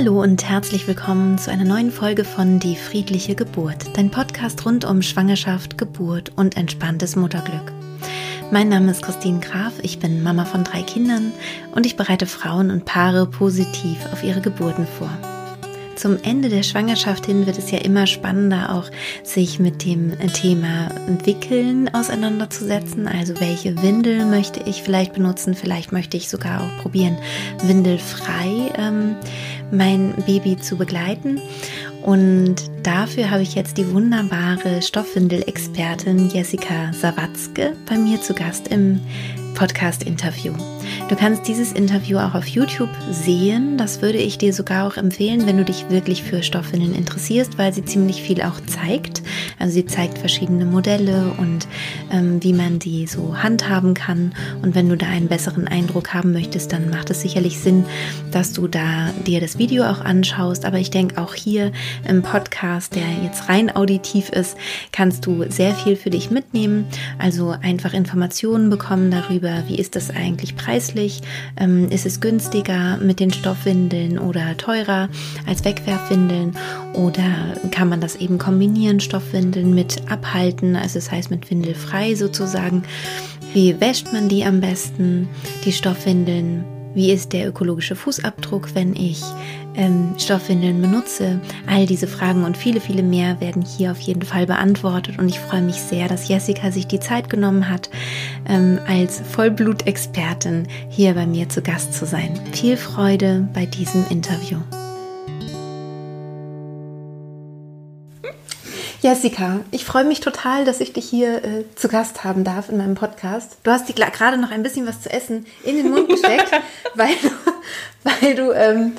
Hallo und herzlich willkommen zu einer neuen Folge von Die friedliche Geburt, dein Podcast rund um Schwangerschaft, Geburt und entspanntes Mutterglück. Mein Name ist Christine Graf, ich bin Mama von drei Kindern und ich bereite Frauen und Paare positiv auf ihre Geburten vor zum Ende der Schwangerschaft hin wird es ja immer spannender, auch sich mit dem Thema Wickeln auseinanderzusetzen. Also welche Windel möchte ich vielleicht benutzen? Vielleicht möchte ich sogar auch probieren, windelfrei ähm, mein Baby zu begleiten. Und dafür habe ich jetzt die wunderbare Stoffwindel-Expertin Jessica Sawatzke bei mir zu Gast im Podcast-Interview. Du kannst dieses Interview auch auf YouTube sehen. Das würde ich dir sogar auch empfehlen, wenn du dich wirklich für Stoffwindeln interessierst, weil sie ziemlich viel auch zeigt. Also sie zeigt verschiedene Modelle und ähm, wie man die so handhaben kann. Und wenn du da einen besseren Eindruck haben möchtest, dann macht es sicherlich Sinn, dass du da dir das Video auch anschaust. Aber ich denke auch hier im Podcast, der jetzt rein auditiv ist, kannst du sehr viel für dich mitnehmen. Also einfach Informationen bekommen darüber, wie ist das eigentlich preislich, ähm, ist es günstiger mit den Stoffwindeln oder teurer als Wegwerfwindeln oder kann man das eben kombinieren, Stoffwindeln mit abhalten, also das heißt mit windelfrei sozusagen. Wie wäscht man die am besten, die Stoffwindeln? Wie ist der ökologische Fußabdruck, wenn ich ähm, Stoffwindeln benutze? All diese Fragen und viele, viele mehr werden hier auf jeden Fall beantwortet. Und ich freue mich sehr, dass Jessica sich die Zeit genommen hat, ähm, als Vollblutexpertin hier bei mir zu Gast zu sein. Viel Freude bei diesem Interview. Jessica, ich freue mich total, dass ich dich hier äh, zu Gast haben darf in meinem Podcast. Du hast dir gerade noch ein bisschen was zu essen in den Mund gesteckt, weil du, weil du ähm,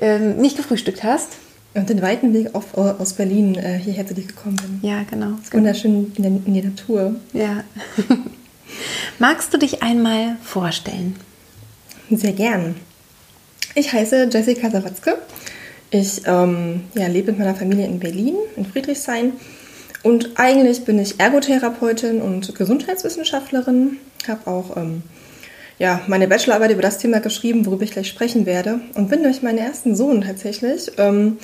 ähm, nicht gefrühstückt hast. Und den weiten Weg auf, aus Berlin äh, hierher zu dir gekommen bin. Ja, genau. Wunderschön in der, in der Natur. Ja. Magst du dich einmal vorstellen? Sehr gern. Ich heiße Jessica Sawatzke. Ich ähm, ja, lebe mit meiner Familie in Berlin, in Friedrichshain. Und eigentlich bin ich Ergotherapeutin und Gesundheitswissenschaftlerin. Habe auch ähm, ja, meine Bachelorarbeit über das Thema geschrieben, worüber ich gleich sprechen werde. Und bin durch meinen ersten Sohn tatsächlich ähm,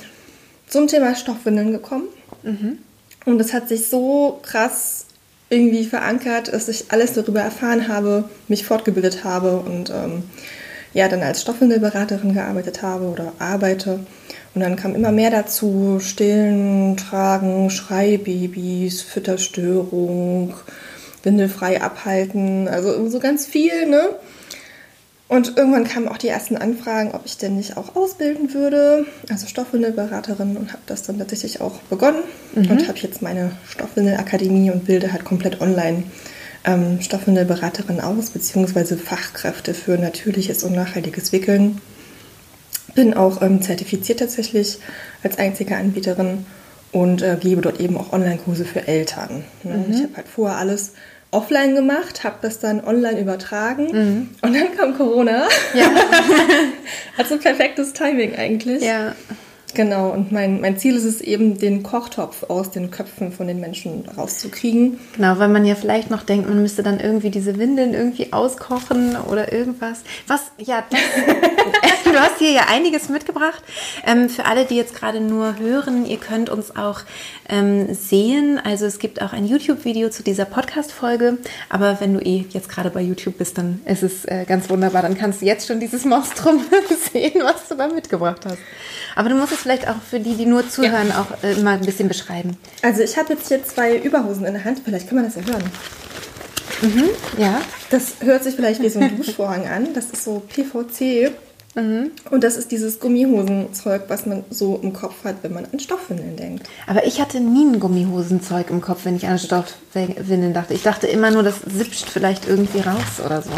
zum Thema Stoffwindeln gekommen. Mhm. Und es hat sich so krass irgendwie verankert, dass ich alles darüber erfahren habe, mich fortgebildet habe und ähm, ja, dann als Stoffwindelberaterin gearbeitet habe oder arbeite. Und dann kam immer mehr dazu, Stillen, Tragen, Schreibabys, Fütterstörung, windelfrei abhalten, also so ganz viel, ne? Und irgendwann kamen auch die ersten Anfragen, ob ich denn nicht auch ausbilden würde, also Stoffwindelberaterin und habe das dann tatsächlich auch begonnen mhm. und habe jetzt meine Stoffwindelakademie und bilde halt komplett online ähm, Stoffwindelberaterin aus, beziehungsweise Fachkräfte für natürliches und nachhaltiges Wickeln. Bin auch ähm, zertifiziert tatsächlich als einzige Anbieterin und äh, gebe dort eben auch Online-Kurse für Eltern. Ne? Mhm. Ich habe halt vorher alles offline gemacht, habe das dann online übertragen mhm. und dann kam Corona. Ja. also perfektes Timing eigentlich. Ja. Genau, und mein, mein Ziel ist es eben, den Kochtopf aus den Köpfen von den Menschen rauszukriegen. Genau, weil man ja vielleicht noch denkt, man müsste dann irgendwie diese Windeln irgendwie auskochen oder irgendwas. Was, ja, das, du hast hier ja einiges mitgebracht. Ähm, für alle, die jetzt gerade nur hören, ihr könnt uns auch ähm, sehen. Also es gibt auch ein YouTube-Video zu dieser Podcast-Folge. Aber wenn du eh jetzt gerade bei YouTube bist, dann ist es äh, ganz wunderbar. Dann kannst du jetzt schon dieses Monstrum sehen, was du da mitgebracht hast. Aber du musst es vielleicht auch für die, die nur zuhören, ja. auch äh, mal ein bisschen beschreiben. Also ich habe jetzt hier zwei Überhosen in der Hand. Vielleicht kann man das ja hören. Mhm, ja. Das hört sich vielleicht wie so ein Duschvorhang an. Das ist so PVC. Mhm. Und das ist dieses Gummihosenzeug, was man so im Kopf hat, wenn man an Stoffwindeln denkt. Aber ich hatte nie ein Gummihosenzeug im Kopf, wenn ich an Stoffwindeln dachte. Ich dachte immer nur, das sipscht vielleicht irgendwie raus oder so.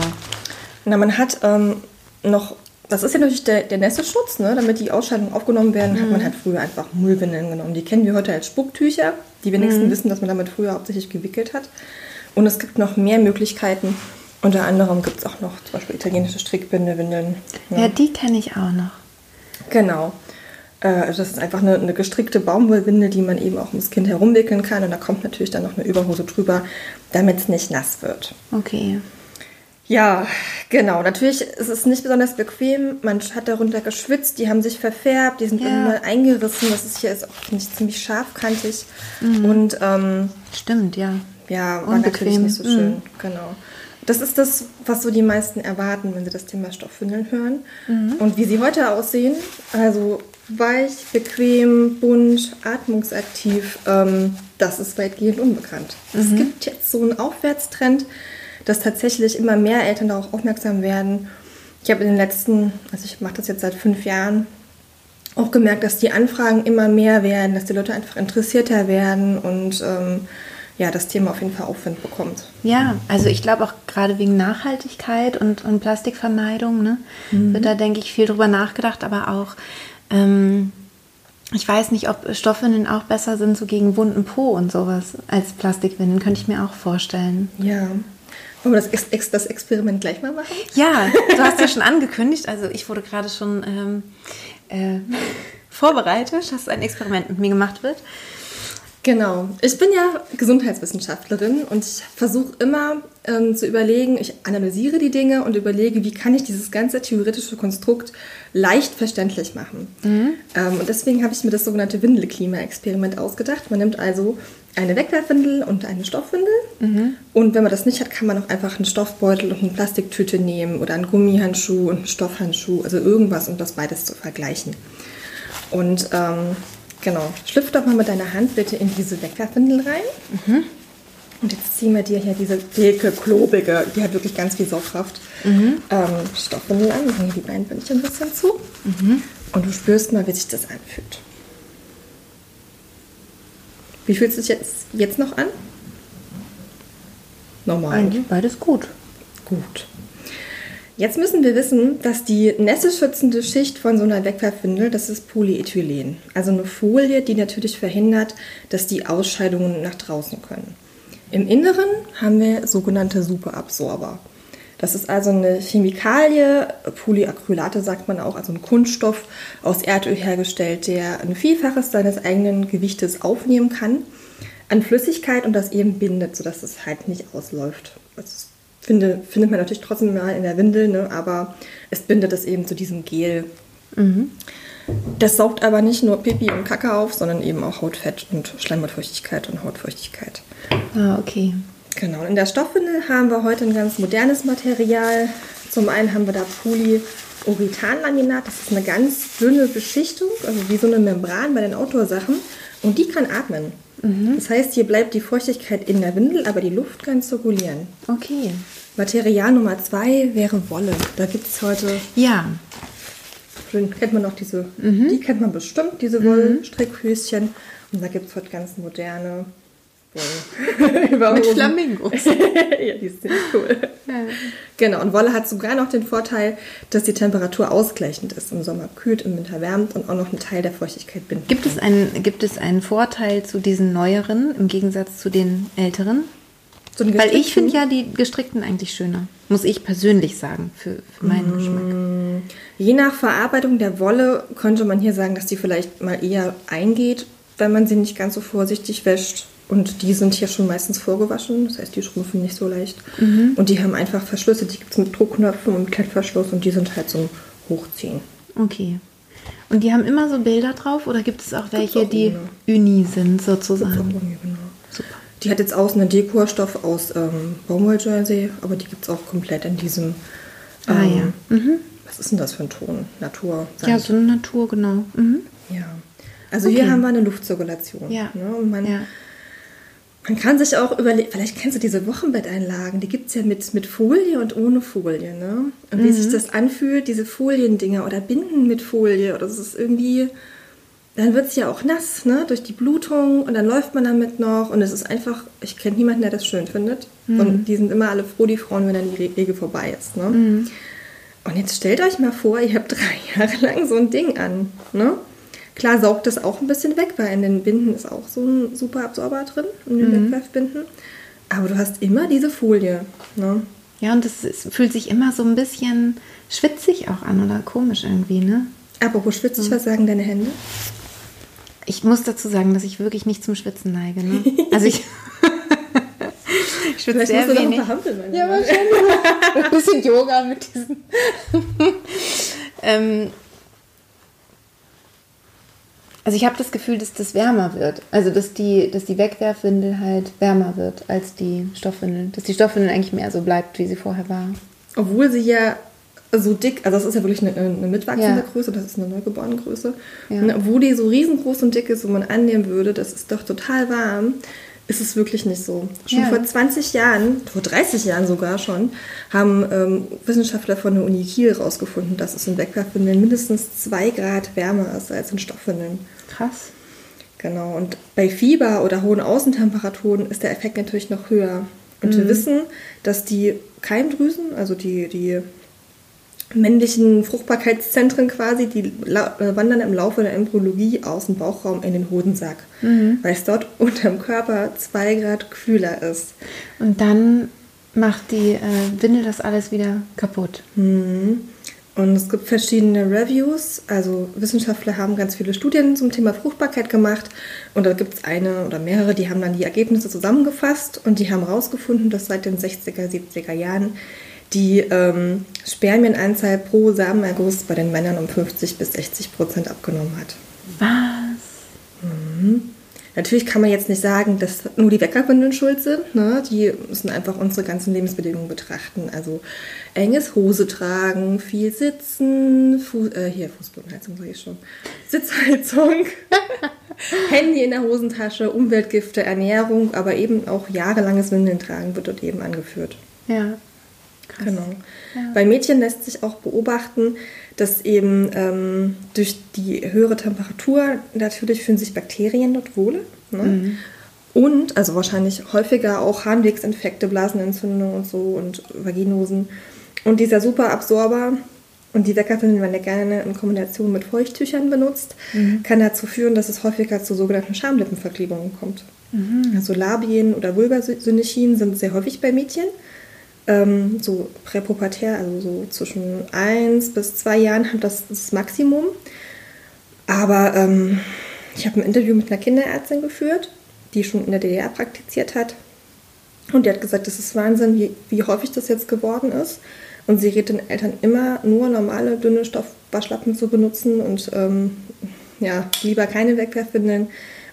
Na, man hat ähm, noch das ist ja natürlich der, der Nässeschutz, ne? damit die Ausscheidungen aufgenommen werden, mhm. hat man mhm. halt früher einfach Mullwindeln genommen. Die kennen wir heute als Spucktücher. Die wenigsten mhm. wissen, dass man damit früher hauptsächlich gewickelt hat. Und es gibt noch mehr Möglichkeiten. Unter anderem gibt es auch noch zum Beispiel italienische Strickbindewindeln. Ja, ja die kenne ich auch noch. Genau. Äh, also das ist einfach eine, eine gestrickte Baumwollwinde, die man eben auch ums Kind herumwickeln kann. Und da kommt natürlich dann noch eine Überhose drüber, damit es nicht nass wird. Okay. Ja, genau. Natürlich ist es nicht besonders bequem. Man hat darunter geschwitzt, die haben sich verfärbt, die sind Ja. immer eingerissen. Das ist hier ist auch ich, ziemlich scharfkantig. Und ähm, Stimmt, ja. ja, war Unbequem. natürlich nicht so schön. Mhm. Genau. Das ist das, was so die meisten erwarten, wenn sie das Thema Stoffwindeln hören. Mhm. Und wie sie heute aussehen, also weich, bequem, bunt, atmungsaktiv, ähm, das ist weitgehend unbekannt. Es Mhm. gibt jetzt so einen Aufwärtstrend, dass tatsächlich immer mehr Eltern darauf aufmerksam werden. Ich habe in den letzten, also ich mache das jetzt seit fünf Jahren, auch gemerkt, dass die Anfragen immer mehr werden, dass die Leute einfach interessierter werden und ähm, ja, das Thema auf jeden Fall Aufwind bekommt. Ja, also ich glaube auch gerade wegen Nachhaltigkeit und, und Plastikvermeidung, ne, wird da, denke ich, viel drüber nachgedacht, aber auch, ähm, ich weiß nicht, ob Stoffwindeln auch besser sind, so gegen wunden Po und sowas, als Plastikwindeln, könnte ich mir auch vorstellen. Ja. Wollen wir das, Ex das Experiment gleich mal machen? Ja, du hast ja schon angekündigt, also ich wurde gerade schon ähm, äh, vorbereitet, dass ein Experiment mit mir gemacht wird. Genau. Ich bin ja Gesundheitswissenschaftlerin und ich versuche immer ähm, zu überlegen, ich analysiere die Dinge und überlege, wie kann ich dieses ganze theoretische Konstrukt leicht verständlich machen. Ähm, und deswegen habe ich mir das sogenannte Windelklima-Experiment ausgedacht. Man nimmt also eine Wegwerfwindel und eine Stoffwindel. Und wenn man das nicht hat, kann man auch einfach einen Stoffbeutel und eine Plastiktüte nehmen oder einen Gummihandschuh und einen Stoffhandschuh, also irgendwas, um das beides zu vergleichen. Und ähm, genau, schlüpf doch mal mit deiner Hand bitte in diese Wegwerfwindel rein. Und jetzt ziehen wir dir hier diese dicke, klobige, die hat wirklich ganz viel Saugkraft, ähm, Stoffwindel an. Machen hier die Beinbündchen ein bisschen zu. Und du spürst mal, wie sich das anfühlt. Wie fühlt es sich jetzt, jetzt noch an? Normal. Eigentlich beides gut. Gut. Jetzt müssen wir wissen, dass die nässeschützende Schicht von so einer Wegwerfwindel, das ist Polyethylen. Also eine Folie, die natürlich verhindert, dass die Ausscheidungen nach draußen können. Im Inneren haben wir sogenannte Superabsorber. Das ist also eine Chemikalie, Polyacrylate sagt man auch, also ein Kunststoff aus Erdöl hergestellt, der ein Vielfaches seines eigenen Gewichtes aufnehmen kann an Flüssigkeit und das eben bindet, sodass es halt nicht ausläuft. Das finde, findet man natürlich trotzdem mal in der Windel, ne? aber es bindet es eben zu diesem Gel. Das saugt aber nicht nur Pipi und Kacke auf, sondern eben auch Hautfett und Schleimhautfeuchtigkeit und Hautfeuchtigkeit. Ah, okay. Genau, in der Stoffwindel haben wir heute ein ganz modernes Material. Zum einen haben wir da Polyurethanlaminat, das ist eine ganz dünne Beschichtung, also wie so eine Membran bei den Outdoor-Sachen. Und die kann atmen. Das heißt, hier bleibt die Feuchtigkeit in der Windel, aber die Luft kann zirkulieren. Okay. Material Nummer zwei wäre Wolle. Da gibt es heute, Ja, kennt man auch diese, die kennt man bestimmt, diese Wollstrickhöschen. Und da gibt es heute ganz moderne Wolle. mit Flamingos. ja, die ist ziemlich cool. Genau, und Wolle hat sogar noch den Vorteil, dass die Temperatur ausgleichend ist. Im Sommer kühlt, im Winter wärmt und auch noch einen Teil der Feuchtigkeit bindet. Gibt es, einen, gibt es einen Vorteil zu diesen neueren im Gegensatz zu den älteren? So Weil ich finde ja die gestrickten eigentlich schöner. Muss ich persönlich sagen, für, für meinen Geschmack. Je nach Verarbeitung der Wolle könnte man hier sagen, dass die vielleicht mal eher eingeht, wenn man sie nicht ganz so vorsichtig wäscht. Und die sind hier schon meistens vorgewaschen, das heißt, die schrumpfen nicht so leicht. Und die haben einfach Verschlüsse, die gibt es mit Druckknöpfen und Klettverschluss und die sind halt zum Hochziehen. Okay. Und die haben immer so Bilder drauf oder gibt es auch welche, auch die uni sind So, sozusagen? genau. Super. Die hat jetzt außen einen Dekorstoff aus ähm, Baumwolljersey, aber die gibt es auch komplett in diesem. Ah, ähm, ja. Mhm. Was ist denn das für ein Ton? Natur. Ja, so eine Natur, genau. Mhm. Ja. Also Okay. hier haben wir eine Luftzirkulation. Ja. Ne? Und man, ja. Man kann sich auch überlegen, vielleicht kennst du diese Wochenbetteinlagen, die gibt es ja mit, mit Folie und ohne Folie. Ne? Und wie Mhm. sich das anfühlt, diese Foliendinger oder Binden mit Folie, oder das ist irgendwie, dann wird es ja auch nass, ne? durch die Blutung und dann läuft man damit noch und es ist einfach, ich kenne niemanden, der das schön findet. Mhm. Und die sind immer alle froh, die Frauen, wenn dann die Regel vorbei ist. Ne? Und jetzt stellt euch mal vor, ihr habt drei Jahre lang so ein Ding an. Ne? Klar saugt das auch ein bisschen weg, weil in den Binden ist auch so ein super Absorber drin, in den Wegwerfbinden. Aber du hast immer diese Folie. Ne? Ja, und es fühlt sich immer so ein bisschen schwitzig auch an oder komisch irgendwie, ne? Apropos schwitzig, was sagen deine Hände? Ich muss dazu sagen, dass ich wirklich nicht zum Schwitzen neige, ne? Also ich, ich schwitze sehr musst wenig. Ja, Mann. wahrscheinlich. ein bisschen Yoga mit diesen. ähm, also ich habe das Gefühl, dass das wärmer wird. Also dass die, dass die Wegwerfwindel halt wärmer wird als die Stoffwindel. Dass die Stoffwindel eigentlich mehr so bleibt, wie sie vorher war. Obwohl sie ja so dick, also das ist ja wirklich eine, eine mitwachsende ja. Größe, das ist eine neugeborene Größe. Ja. Und obwohl die so riesengroß und dick ist und man annehmen würde, das ist doch total warm, ist es wirklich nicht so. Schon ja. vor 20 Jahren, vor 30 Jahren sogar schon, haben ähm, Wissenschaftler von der Uni Kiel herausgefunden, dass es in Wegwerfwindeln mindestens 2 Grad wärmer ist als in Stoffwindeln. Krass. Genau, und bei Fieber oder hohen Außentemperaturen ist der Effekt natürlich noch höher. Und mhm. wir wissen, dass die Keimdrüsen, also die, die männlichen Fruchtbarkeitszentren quasi, die äh, wandern im Laufe der Embryologie aus dem Bauchraum in den Hodensack, mhm. weil es dort unter dem Körper zwei Grad kühler ist. Und dann macht die äh, Windel das alles wieder kaputt. Mhm. Und es gibt verschiedene Reviews, also Wissenschaftler haben ganz viele Studien zum Thema Fruchtbarkeit gemacht und da gibt es eine oder mehrere, die haben dann die Ergebnisse zusammengefasst und die haben herausgefunden, dass seit den 60er, 70er Jahren die ähm, Spermienanzahl pro Samenerguss bei den Männern um 50 bis 60 Prozent abgenommen hat. Was? Mhm. Natürlich kann man jetzt nicht sagen, dass nur die Weckerwindeln schuld sind. Ne? Die müssen einfach unsere ganzen Lebensbedingungen betrachten. Also enges Hose tragen, viel sitzen, Fu äh, hier Fußbodenheizung sage ich schon, Sitzheizung, Handy in der Hosentasche, Umweltgifte, Ernährung, aber eben auch jahrelanges Windeln tragen wird dort eben angeführt. Ja. Krass. Genau. Ja. Bei Mädchen lässt sich auch beobachten, dass eben ähm, durch die höhere Temperatur natürlich fühlen sich Bakterien dort wohl. Ne? Mhm. Und, also wahrscheinlich häufiger auch Harnwegsinfekte, Blasenentzündungen und so und Vaginosen. Und dieser Superabsorber und die Weckerwindeln werden ja gerne in Kombination mit Feuchttüchern benutzt, mhm. kann dazu führen, dass es häufiger zu sogenannten Schamlippenverklebungen kommt. Mhm. Also Labien oder Vulvasynechien sind sehr häufig bei Mädchen ähm, so präpubertär, also so zwischen 1 bis 2 Jahren hat das das Maximum. Aber ähm, ich habe ein Interview mit einer Kinderärztin geführt, die schon in der DDR praktiziert hat. Und die hat gesagt, das ist Wahnsinn, wie, wie häufig das jetzt geworden ist. Und sie rät den Eltern immer nur normale, dünne Stoffwaschlappen zu benutzen und ähm, ja, lieber keine Wegwerfwindeln.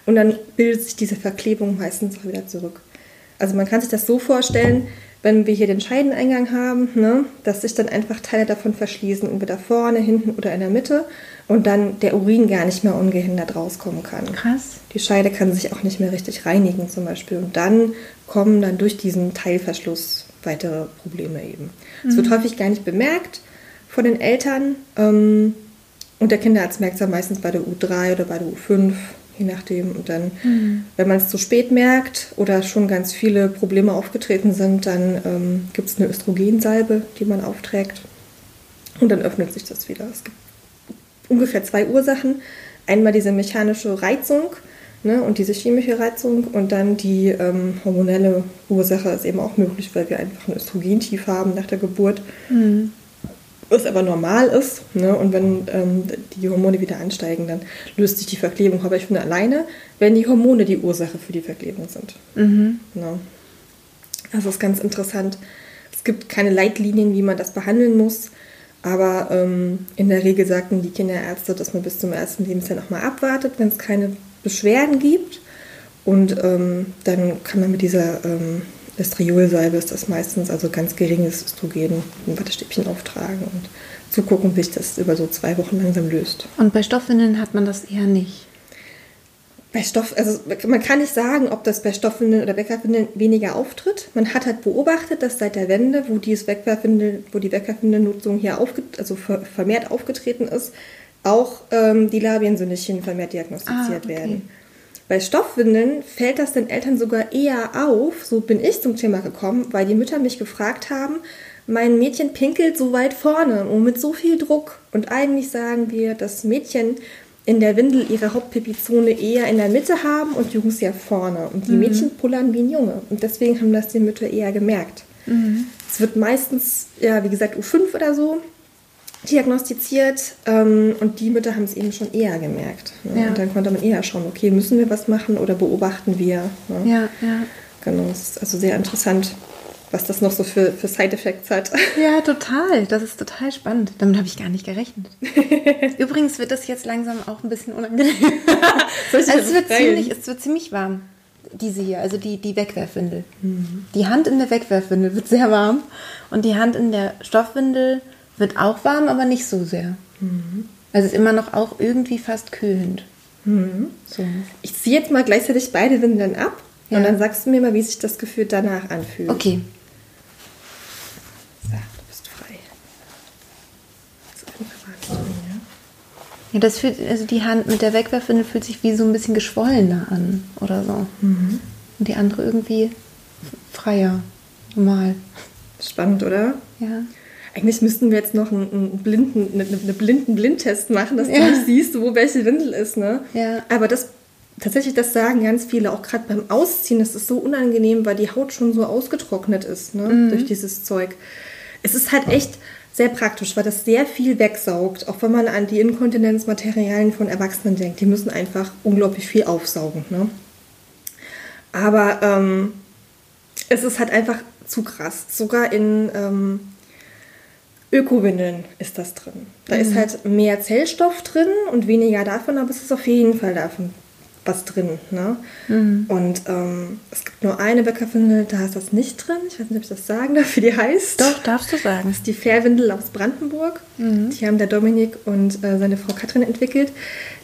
Und dann bildet sich diese Verklebung meistens auch wieder zurück. Also man kann sich das so vorstellen, wenn wir hier den Scheideneingang haben, ne, dass sich dann einfach Teile davon verschließen, entweder vorne, hinten oder in der Mitte und dann der Urin gar nicht mehr ungehindert rauskommen kann. Krass. Die Scheide kann sich auch nicht mehr richtig reinigen zum Beispiel und dann kommen dann durch diesen Teilverschluss weitere Probleme eben. Es mhm. wird häufig gar nicht bemerkt von den Eltern ähm, und der Kinderarzt merkt es ja meistens bei der U3 oder bei der U5 je nachdem. Und dann, mhm. wenn man es zu spät merkt oder schon ganz viele Probleme aufgetreten sind, dann ähm, gibt es eine Östrogensalbe, die man aufträgt. Und dann öffnet sich das wieder. Es gibt ungefähr zwei Ursachen. Einmal diese mechanische Reizung ne, und diese chemische Reizung und dann die ähm, hormonelle Ursache ist eben auch möglich, weil wir einfach ein Östrogentief haben nach der Geburt. Mhm was aber normal ist. Ne? Und wenn ähm, die Hormone wieder ansteigen, dann löst sich die Verklebung aber ich finde alleine, wenn die Hormone die Ursache für die Verklebung sind. Mhm. Ne? Also ist ganz interessant. Es gibt keine Leitlinien, wie man das behandeln muss. Aber ähm, in der Regel sagten die Kinderärzte, dass man bis zum ersten Lebensjahr nochmal abwartet, wenn es keine Beschwerden gibt. Und ähm, dann kann man mit dieser ähm, Estriolsalbe ist das meistens, also ganz geringes Östrogen, ein Wattestäbchen auftragen und zugucken, bis das über so zwei Wochen langsam löst. Und bei Stoffwindeln hat man das eher nicht? Bei Stoff, also man kann nicht sagen, ob das bei Stoffwindeln oder Wegwerfwindeln weniger auftritt. Man hat halt beobachtet, dass seit der Wende, wo, dieses Wegwerfwindel, wo die Wegwerfwindelnutzung hier aufge, also vermehrt aufgetreten ist, auch ähm, die Labiensynechien vermehrt diagnostiziert ah, okay. werden. Bei Stoffwindeln fällt das den Eltern sogar eher auf, so bin ich zum Thema gekommen, weil die Mütter mich gefragt haben, mein Mädchen pinkelt so weit vorne und mit so viel Druck. Und eigentlich sagen wir, dass Mädchen in der Windel ihre Hauptpipizone eher in der Mitte haben und Jungs ja vorne. Und die mhm. Mädchen pullern wie ein Junge. Und deswegen haben das die Mütter eher gemerkt. Mhm. Es wird meistens, ja, wie gesagt, U5 oder so diagnostiziert ähm, und die Mütter haben es eben schon eher gemerkt. Ne? Ja. Und dann konnte man eher schauen, okay, müssen wir was machen oder beobachten wir. Ne? Ja, ja. Genau, es ist also sehr interessant, was das noch so für, für Side-Effects hat. Ja, total. Das ist total spannend. Damit habe ich gar nicht gerechnet. Übrigens wird das jetzt langsam auch ein bisschen unangenehm. also es, wird ziemlich, es wird ziemlich warm. Diese hier, also die, die Wegwerfwindel. Mhm. Die Hand in der Wegwerfwindel wird sehr warm und die Hand in der Stoffwindel wird auch warm, aber nicht so sehr. Mhm. Also ist immer noch auch irgendwie fast kühlend. Mhm. So. Ich ziehe jetzt mal gleichzeitig beide Windeln ab ja. und dann sagst du mir mal, wie sich das Gefühl danach anfühlt. Okay. So, du bist frei. Das ja, das fühlt, also die Hand mit der Wegwerfwindel fühlt sich wie so ein bisschen geschwollener an oder so. Mhm. Und die andere irgendwie freier, normal. Spannend, oder? Ja. Eigentlich müssten wir jetzt noch einen, einen blinden, eine, eine blinden Blindtest machen, dass ja. du nicht siehst, wo welche Windel ist. Ne? Ja. Aber das tatsächlich, das sagen ganz viele, auch gerade beim Ausziehen, das ist so unangenehm, weil die Haut schon so ausgetrocknet ist ne? Mhm. durch dieses Zeug. Es ist halt echt sehr praktisch, weil das sehr viel wegsaugt, auch wenn man an die Inkontinenzmaterialien von Erwachsenen denkt. Die müssen einfach unglaublich viel aufsaugen. Ne? Aber ähm, es ist halt einfach zu krass. Sogar in ähm, Ökowindeln ist das drin. Da mhm. ist halt mehr Zellstoff drin und weniger davon, aber es ist auf jeden Fall davon was drin. Ne? Mhm. Und ähm, es gibt nur eine Bäckerwindel, da ist das nicht drin. Ich weiß nicht, ob ich das sagen darf, wie die heißt. Doch, darfst du sagen. Das ist die Fairwindel aus Brandenburg. Mhm. Die haben der Dominik und äh, seine Frau Katrin entwickelt.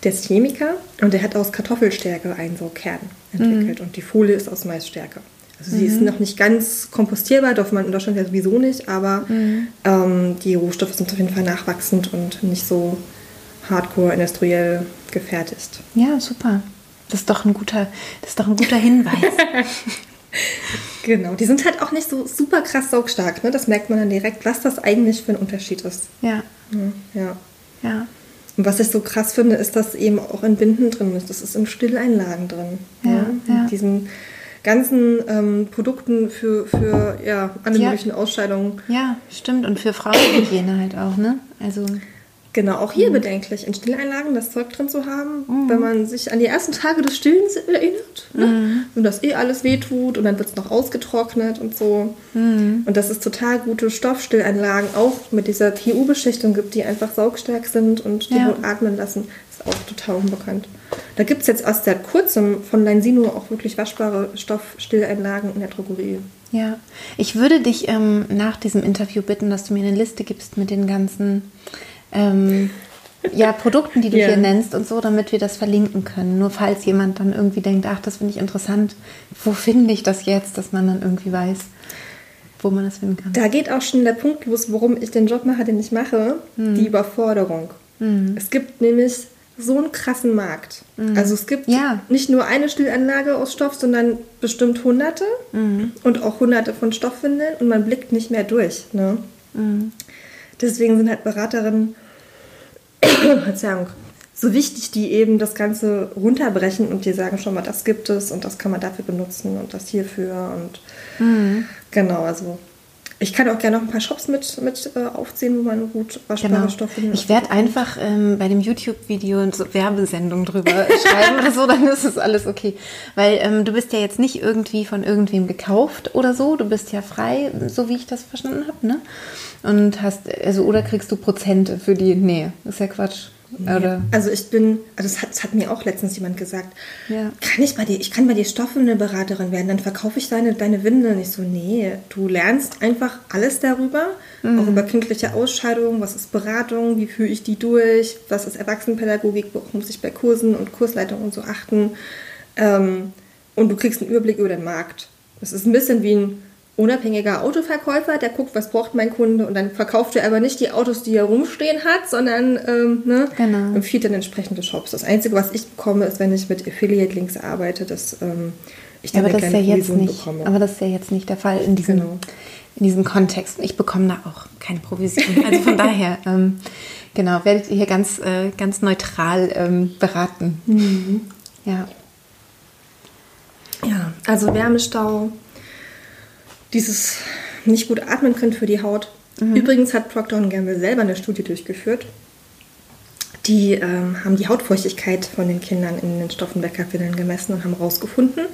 Der ist Chemiker und der hat aus Kartoffelstärke einen so Kern entwickelt. Mhm. Und die Folie ist aus Maisstärke. Also sie mhm. ist noch nicht ganz kompostierbar, darf man in Deutschland ja sowieso nicht, aber mhm. ähm, die Rohstoffe sind auf jeden Fall nachwachsend und nicht so hardcore industriell gefertigt. Ja, super. Das ist doch ein guter, das ist doch ein guter Hinweis. genau, die sind halt auch nicht so super krass saugstark. Ne? Das merkt man dann direkt, was das eigentlich für ein Unterschied ist. Ja. Ja. Ja. Und was ich so krass finde, ist, dass eben auch in Binden drin ist. Das ist in Stilleinlagen drin. Ja. ja. ja. Diesen ganzen ähm, Produkten für, für ja, alle ja. möglichen Ausscheidungen. Ja, stimmt. Und für Frauenhygiene halt auch, ne? Also. Genau, auch hier mhm. bedenklich, in Stilleinlagen das Zeug drin zu haben, mhm. wenn man sich an die ersten Tage des Stillens erinnert. Ne? Mhm. Und das eh alles wehtut und dann wird es noch ausgetrocknet und so. Mhm. Und dass es total gute Stoffstilleinlagen auch mit dieser TU-Beschichtung gibt, die einfach saugstark sind und die ja. Haut atmen lassen, ist auch total unbekannt. Da gibt es jetzt erst seit kurzem von Leinsino auch wirklich waschbare Stoffstilleinlagen in der Drogerie. Ja, ich würde dich ähm, nach diesem Interview bitten, dass du mir eine Liste gibst mit den ganzen ähm, ja, Produkten, die du yeah. hier nennst und so, damit wir das verlinken können. Nur falls jemand dann irgendwie denkt, ach, das finde ich interessant, wo finde ich das jetzt, dass man dann irgendwie weiß, wo man das finden kann. Da geht auch schon der Punkt los, warum ich den Job mache, den ich mache, hm. die Überforderung. Hm. Es gibt nämlich so einen krassen Markt. Mhm. Also es gibt ja. nicht nur eine Stillanlage aus Stoff, sondern bestimmt hunderte mhm. und auch hunderte von Stoffwindeln und man blickt nicht mehr durch. Ne? Mhm. Deswegen sind halt Beraterinnen, so wichtig, die eben das Ganze runterbrechen und die sagen schon mal, das gibt es und das kann man dafür benutzen und das hierfür und mhm. genau, also ich kann auch gerne noch ein paar Shops mit, mit äh, aufzählen, wo man gut waschbare genau. Stoffe findet. Ich werde einfach ähm, bei dem YouTube-Video so Werbesendung drüber schreiben oder so, dann ist es alles okay. Weil ähm, du bist ja jetzt nicht irgendwie von irgendwem gekauft oder so, du bist ja frei, so wie ich das verstanden habe, ne? Und hast, also, oder kriegst du Prozente für die Nähe? ist ja Quatsch. Oder? Also ich bin, also das hat, das hat, mir auch letztens jemand gesagt, ja. kann ich bei dir, ich kann bei dir Stoffwindelberaterin werden, dann verkaufe ich deine, deine Windeln. Ich so, nee, du lernst einfach alles darüber, mhm. auch über kindliche Ausscheidungen, was ist Beratung, wie führe ich die durch, was ist Erwachsenenpädagogik, worauf muss ich bei Kursen und Kursleitung und so achten. Ähm, und du kriegst einen Überblick über den Markt. Das ist ein bisschen wie ein unabhängiger Autoverkäufer, der guckt, was braucht mein Kunde und dann verkauft er aber nicht die Autos, die er rumstehen hat, sondern ähm, ne, genau. empfiehlt dann entsprechende Shops. Das Einzige, was ich bekomme, ist, wenn ich mit Affiliate-Links arbeite, dass ähm, ich dann aber eine das kleine ja jetzt nicht, bekomme. Aber das ist ja jetzt nicht der Fall in diesem, genau. in diesem Kontext. Ich bekomme da auch keine Provision. Also von daher, ähm, genau, werdet ihr hier ganz, äh, ganz neutral ähm, beraten. Mhm. Ja. Ja, also Wärmestau, dieses nicht gut atmen können für die Haut. Mhm. Übrigens hat Procter Gamble selber eine Studie durchgeführt. Die ähm, haben die Hautfeuchtigkeit von den Kindern in den Stoffenbäckerwindeln gemessen und haben herausgefunden,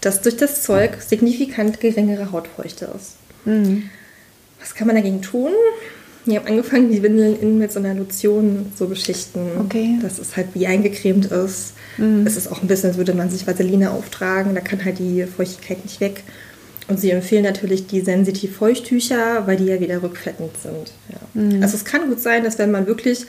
dass durch das Zeug signifikant geringere Hautfeuchte ist. Mhm. Was kann man dagegen tun? Wir haben angefangen, die Windeln innen mit so einer Lotion zu beschichten, okay. dass es halt wie eingecremt ist. Mhm. Es ist auch ein bisschen, als würde man sich Vaseline auftragen, da kann halt die Feuchtigkeit nicht weg. Und sie empfehlen natürlich die sensitiv Feuchttücher, weil die ja wieder rückfettend sind. Ja. Mhm. Also es kann gut sein, dass wenn man wirklich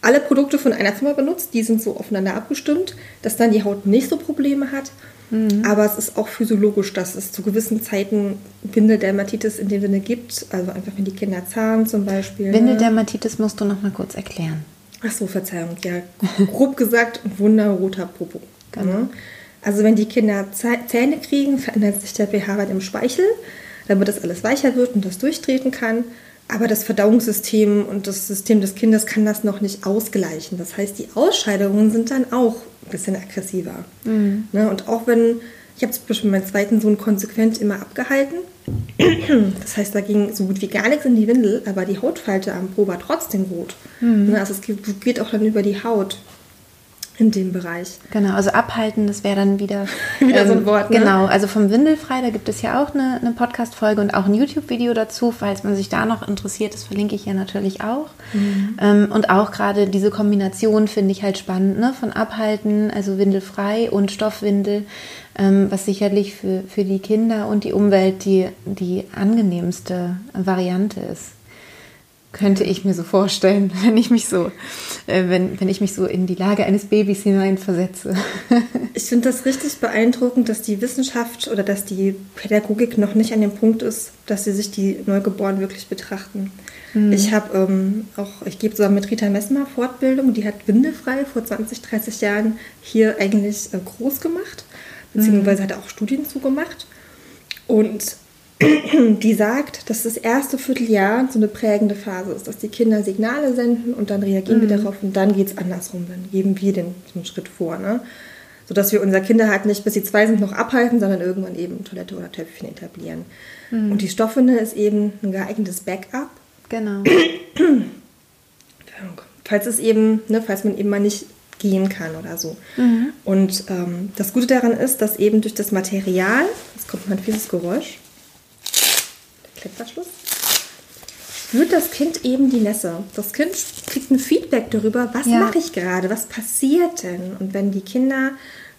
alle Produkte von einer Firma benutzt, die sind so aufeinander abgestimmt, dass dann die Haut nicht so Probleme hat. Mhm. Aber es ist auch physiologisch, dass es zu gewissen Zeiten Windeldermatitis in dem Sinne gibt. Also einfach wenn die Kinder zahlen zum Beispiel. Ne? Windeldermatitis musst du noch mal kurz erklären. Ach so, Verzeihung. Ja, grob gesagt, wunderroter Popo. Genau. Ne? Also wenn die Kinder Zähne kriegen, verändert sich der pH-Wert im Speichel, damit das alles weicher wird und das durchtreten kann. Aber das Verdauungssystem und das System des Kindes kann das noch nicht ausgleichen. Das heißt, die Ausscheidungen sind dann auch ein bisschen aggressiver. Mhm. Ne? Und auch wenn, ich habe zum Beispiel meinen zweiten Sohn konsequent immer abgehalten. Das heißt, da ging so gut wie gar nichts in die Windel, aber die Hautfalte am Po war trotzdem rot. Mhm. Ne? Also es geht auch dann über die Haut in dem Bereich. Genau, also abhalten, das wäre dann wieder, wieder ähm, so ein ähm, Wort. Ne? Genau, also vom Windelfrei, da gibt es ja auch eine, eine Podcast-Folge und auch ein YouTube-Video dazu, falls man sich da noch interessiert, das verlinke ich ja natürlich auch. Mhm. Ähm, und auch gerade diese Kombination finde ich halt spannend, ne? von abhalten, also windelfrei und Stoffwindel, ähm, was sicherlich für, für die Kinder und die Umwelt die, die angenehmste Variante ist könnte ich mir so vorstellen, wenn ich mich so, äh, wenn, wenn ich mich so in die Lage eines Babys hineinversetze. ich finde das richtig beeindruckend, dass die Wissenschaft oder dass die Pädagogik noch nicht an dem Punkt ist, dass sie sich die Neugeborenen wirklich betrachten. Mhm. Ich habe ähm, auch, ich gebe zusammen mit Rita Messmer Fortbildung, die hat Windefrei vor 20, 30 Jahren hier eigentlich äh, groß gemacht, beziehungsweise mhm. hat auch Studien zugemacht. Und die sagt, dass das erste Vierteljahr so eine prägende Phase ist, dass die Kinder Signale senden und dann reagieren mhm. wir darauf und dann geht es andersrum, dann geben wir den, den Schritt vor. Ne? Sodass wir unsere Kinder halt nicht bis sie zwei sind noch abhalten, sondern irgendwann eben Toilette oder Töpfchen etablieren. Mhm. Und die Stoffwindel ist eben ein geeignetes Backup. Genau. falls es eben, ne, falls man eben mal nicht gehen kann oder so. Mhm. Und ähm, das Gute daran ist, dass eben durch das Material, jetzt kommt mal ein fieses Geräusch, Klettverschluss, spürt das Kind eben die Nässe. Das Kind kriegt ein Feedback darüber, was ja. mache ich gerade, was passiert denn? Und wenn die Kinder,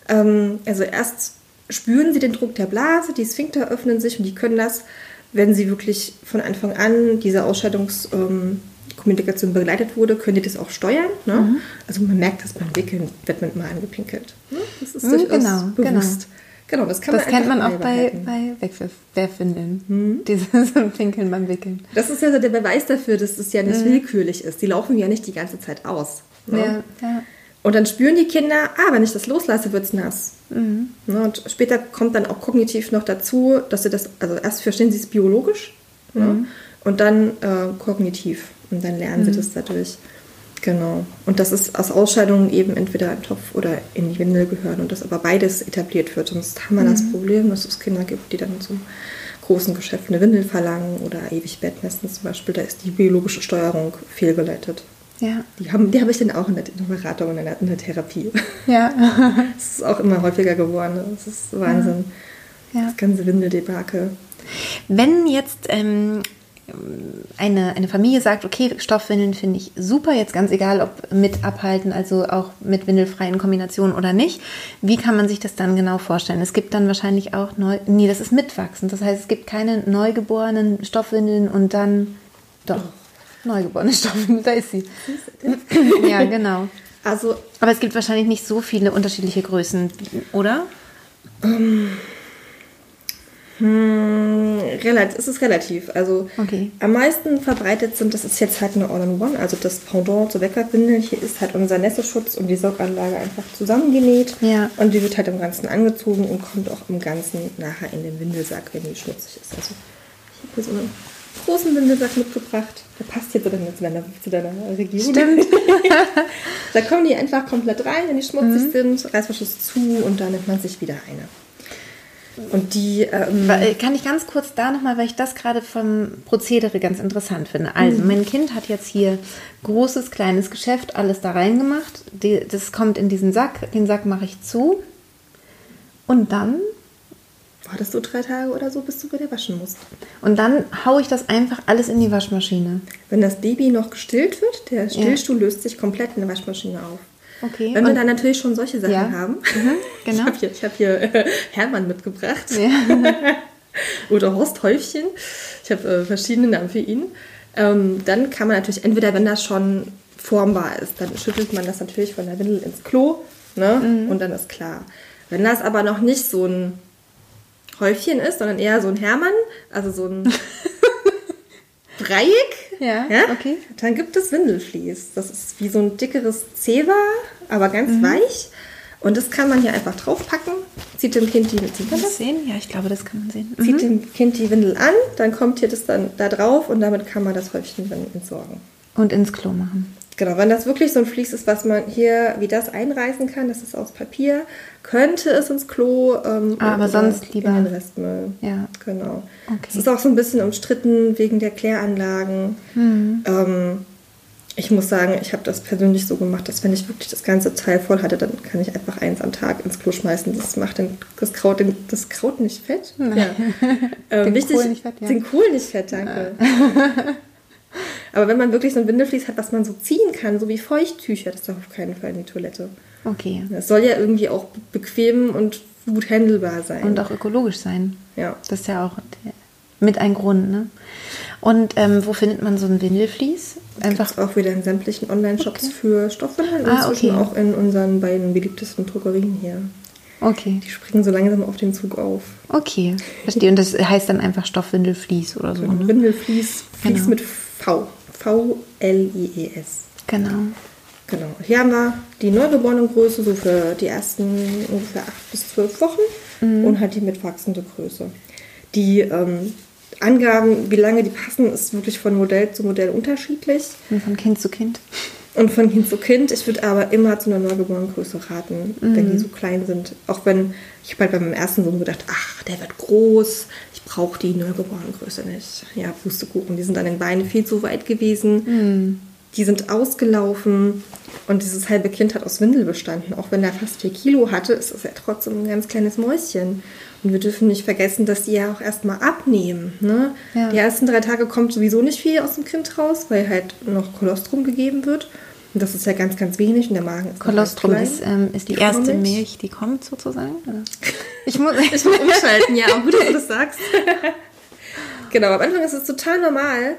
ähm, also erst spüren sie den Druck der Blase, die Sphinkter öffnen sich und die können das, wenn sie wirklich von Anfang an diese Ausscheidungskommunikation ähm, begleitet wurde, können die das auch steuern. Ne? Mhm. Also man merkt, dass beim Wickeln wird man mal angepinkelt. Ne? Das ist mhm, durchaus genau, genau. bewusst. Genau. Genau, das kann das man kennt man auch bei, bei Wegwerfwindeln. Hm. Dieses Pinkeln beim Wickeln. Das ist ja so der Beweis dafür, dass es ja nicht hm. willkürlich ist. Die laufen ja nicht die ganze Zeit aus. Ne? Ja, ja. Und dann spüren die Kinder, ah, wenn ich das loslasse, wird es nass. Mhm. Ne? Und später kommt dann auch kognitiv noch dazu, dass sie das, also erst verstehen sie es biologisch ne? mhm. ne? und dann äh, kognitiv. Und dann lernen mhm. sie das dadurch. Genau. Und das ist aus Ausscheidungen eben entweder ein Topf oder in die Windel gehören und dass aber beides etabliert wird. Sonst haben wir mhm. das Problem, dass es Kinder gibt, die dann zum großen Geschäft eine Windel verlangen oder ewig Bettmessen zum Beispiel. Da ist die biologische Steuerung fehlgeleitet. Ja. Die habe die hab ich dann auch in der, in der Beratung und in der, in der Therapie. Ja. Das ist auch immer häufiger geworden. Das ist Wahnsinn. Ja. Das ganze Windeldebakel. Wenn jetzt ähm, eine, eine Familie sagt, okay, Stoffwindeln finde ich super, jetzt ganz egal, ob mit abhalten, also auch mit windelfreien Kombinationen oder nicht, wie kann man sich das dann genau vorstellen? Es gibt dann wahrscheinlich auch neu, nee, das ist mitwachsend, das heißt, es gibt keine neugeborenen Stoffwindeln und dann, doch, neugeborene Stoffwindeln, da ist sie. ja, genau. Also, Aber es gibt wahrscheinlich nicht so viele unterschiedliche Größen, oder? Hm, relativ, es ist relativ. Also okay. am meisten verbreitet sind, das ist jetzt halt eine All-in-One, also das Pendant zur Weckerwindel. Hier ist halt unser Nässeschutz und die Sauganlage einfach zusammengenäht. Ja. Und die wird halt im Ganzen angezogen und kommt auch im Ganzen nachher in den Windelsack, wenn die schmutzig ist. Also ich habe hier so einen großen Windelsack mitgebracht. Der passt jetzt dann zu deiner, zu deiner Region. Stimmt. da kommen die einfach komplett rein, wenn die schmutzig mhm. sind, Reißverschluss zu und dann nimmt man sich wieder eine. Und die. Ähm äh, Kann ich ganz kurz da nochmal, weil ich das gerade vom Prozedere ganz interessant finde. Also, mhm. mein Kind hat jetzt hier großes, kleines Geschäft, alles da reingemacht. Das kommt in diesen Sack. Den Sack mache ich zu. Und dann wartest du drei Tage oder so, bis du wieder waschen musst. Und dann haue ich das einfach alles in die Waschmaschine. Wenn das Baby noch gestillt wird, der Stillstuhl löst sich komplett in der Waschmaschine auf. Okay. Wenn wir dann natürlich schon solche Sachen Ja. haben. Mhm, genau. Ich habe hier, ich hab hier äh, Hermann mitgebracht. Ja. Oder Horst Häufchen. Ich habe äh, verschiedene Namen für ihn. Ähm, dann kann man natürlich, entweder wenn das schon formbar ist, dann schüttelt man das natürlich von der Windel ins Klo ne? Mhm. und dann ist klar. Wenn das aber noch nicht so ein Häufchen ist, sondern eher so ein Hermann, also so ein Dreieck, Ja, okay. dann gibt es Windelflies. Das ist wie so ein dickeres Zewa, aber ganz Mhm. weich. Und das kann man hier einfach draufpacken, zieht dem Kind die, das? das sehen? Ja, ich glaube, das kann man sehen. zieht Mhm. dem Kind die Windel an, dann kommt hier das dann da drauf und damit kann man das Häufchen dann entsorgen. Und ins Klo machen. Genau, wenn das wirklich so ein Vlies ist, was man hier wie das einreißen kann, das ist aus Papier, könnte es ins Klo. Ähm, Ah, aber sonst lieber- in den Restmüll. Ja. Genau. Okay. Es ist auch so ein bisschen umstritten wegen der Kläranlagen. Mhm. Ähm, ich muss sagen, ich habe das persönlich so gemacht, dass wenn ich wirklich das ganze Teil voll hatte, dann kann ich einfach eins am Tag ins Klo schmeißen. Das macht den, das, Kraut, den, das Kraut nicht fett. Ja. Ähm, Den wichtig, Kohl nicht fett, ja. Den Kohl nicht fett, danke. Aber wenn man wirklich so ein Windelflies hat, was man so ziehen kann, so wie Feuchttücher, das darf auf keinen Fall in die Toilette. Okay. Es soll ja irgendwie auch bequem und gut handelbar sein. Und auch ökologisch sein. ja. Das ist ja auch mit ein Grund, ne? Und ähm, wo findet man so ein Windelflies? Einfach. Auch wieder in sämtlichen Online-Shops Okay. für Stoffwindeln und Ah, inzwischen okay. auch in unseren beiden beliebtesten Drogerien hier. Okay. Die springen so langsam auf den Zug auf. Okay. Verstehe. Und das heißt dann einfach Stoffwindelflies oder so. Ne? Windelflies, Flies Genau. mit V. V-L-I-E-S. Genau. Genau. Hier haben wir die Neugeborenengröße, so für die ersten ungefähr acht bis zwölf Wochen Mhm. und halt die mitwachsende Größe. Die ähm, Angaben, wie lange die passen, ist wirklich von Modell zu Modell unterschiedlich Und von Kind zu Kind. und von Kind zu Kind. Ich würde aber immer zu einer Neugeborenengröße raten, wenn Mhm. die so klein sind. Auch wenn, ich habe halt bei meinem ersten Sohn gedacht, ach, der wird groß, ich brauche die Neugeborenengröße nicht. Ja, Pustekuchen, die sind an den Beinen viel zu weit gewesen. Mhm. Die sind ausgelaufen und dieses halbe Kind hat aus Windel bestanden. Auch wenn er fast vier Kilo hatte, ist es ja trotzdem ein ganz kleines Mäuschen. Und wir dürfen nicht vergessen, dass die ja auch erstmal abnehmen. Ne? Ja. Die ersten drei Tage kommt sowieso nicht viel aus dem Kind raus, weil halt noch Kolostrum gegeben wird. Und das ist ja ganz, ganz wenig und der Magen ist Kolostrum ist, ähm, ist die erste Kuhmilch. Milch, die kommt sozusagen. Oder? Ich muss. Ich muss umschalten, ja, auch gut, dass du das sagst. genau, am Anfang ist es total normal,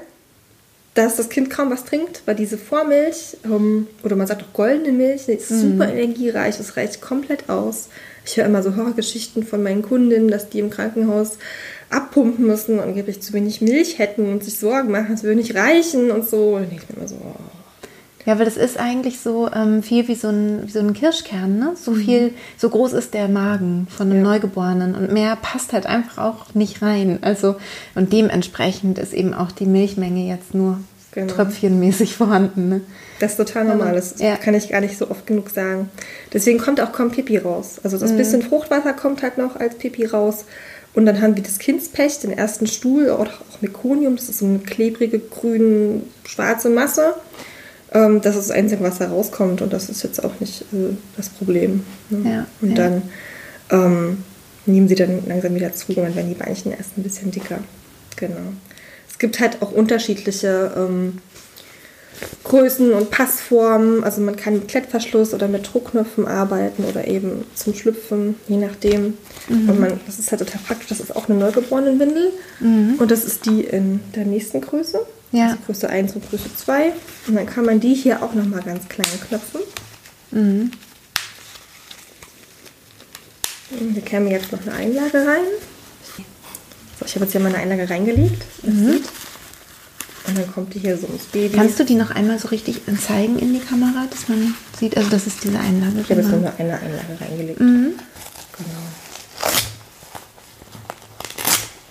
dass das Kind kaum was trinkt, weil diese Vormilch, ähm, oder man sagt auch goldene Milch, die ist super energiereich, das reicht komplett aus. Ich höre immer so Horrorgeschichten von meinen Kundinnen, dass die im Krankenhaus abpumpen müssen, angeblich zu wenig Milch hätten und sich Sorgen machen, es würde nicht reichen und so. Und ich mir immer so, oh. Ja, weil das ist eigentlich so ähm, viel wie so ein, wie so ein Kirschkern, ne? So viel, so groß ist der Magen von einem Ja. Neugeborenen und mehr passt halt einfach auch nicht rein. Also, und dementsprechend ist eben auch die Milchmenge jetzt nur Genau. tröpfchenmäßig vorhanden, ne? Das ist total normal, das Ja. kann ich gar nicht so oft genug sagen. Deswegen kommt auch kaum Pipi raus. Also Mhm. das bisschen Fruchtwasser kommt halt noch als Pipi raus. Und dann haben wir das Kindspech, den ersten Stuhl, auch, auch Mekonium, das ist so eine klebrige, grün, schwarze Masse. Ähm, das ist das Einzige, was da rauskommt und das ist jetzt auch nicht äh, das Problem. Ne? Ja, und ja. dann ähm, nehmen sie dann langsam wieder zu und dann werden die Beinchen erst ein bisschen dicker. Genau. Es gibt halt auch unterschiedliche ähm, Größen und Passformen. Also man kann mit Klettverschluss oder mit Druckknöpfen arbeiten oder eben zum Schlüpfen, je nachdem. Und man, das ist halt total praktisch. Das ist auch eine Neugeborenenwindel. Und das ist die in der nächsten Größe. Ja. Also Größe 1 und Größe 2. Und dann kann man die hier auch nochmal ganz klein knöpfen. Mhm. Und Hier käme jetzt noch eine Einlage rein. So, ich habe jetzt hier meine Einlage reingelegt. Das sieht. Und dann kommt die hier so ins Baby. Kannst du die noch einmal so richtig zeigen in die Kamera, dass man sieht, also das ist diese Einlage. Ich habe jetzt genau. nur eine Einlage reingelegt. Mhm. Genau.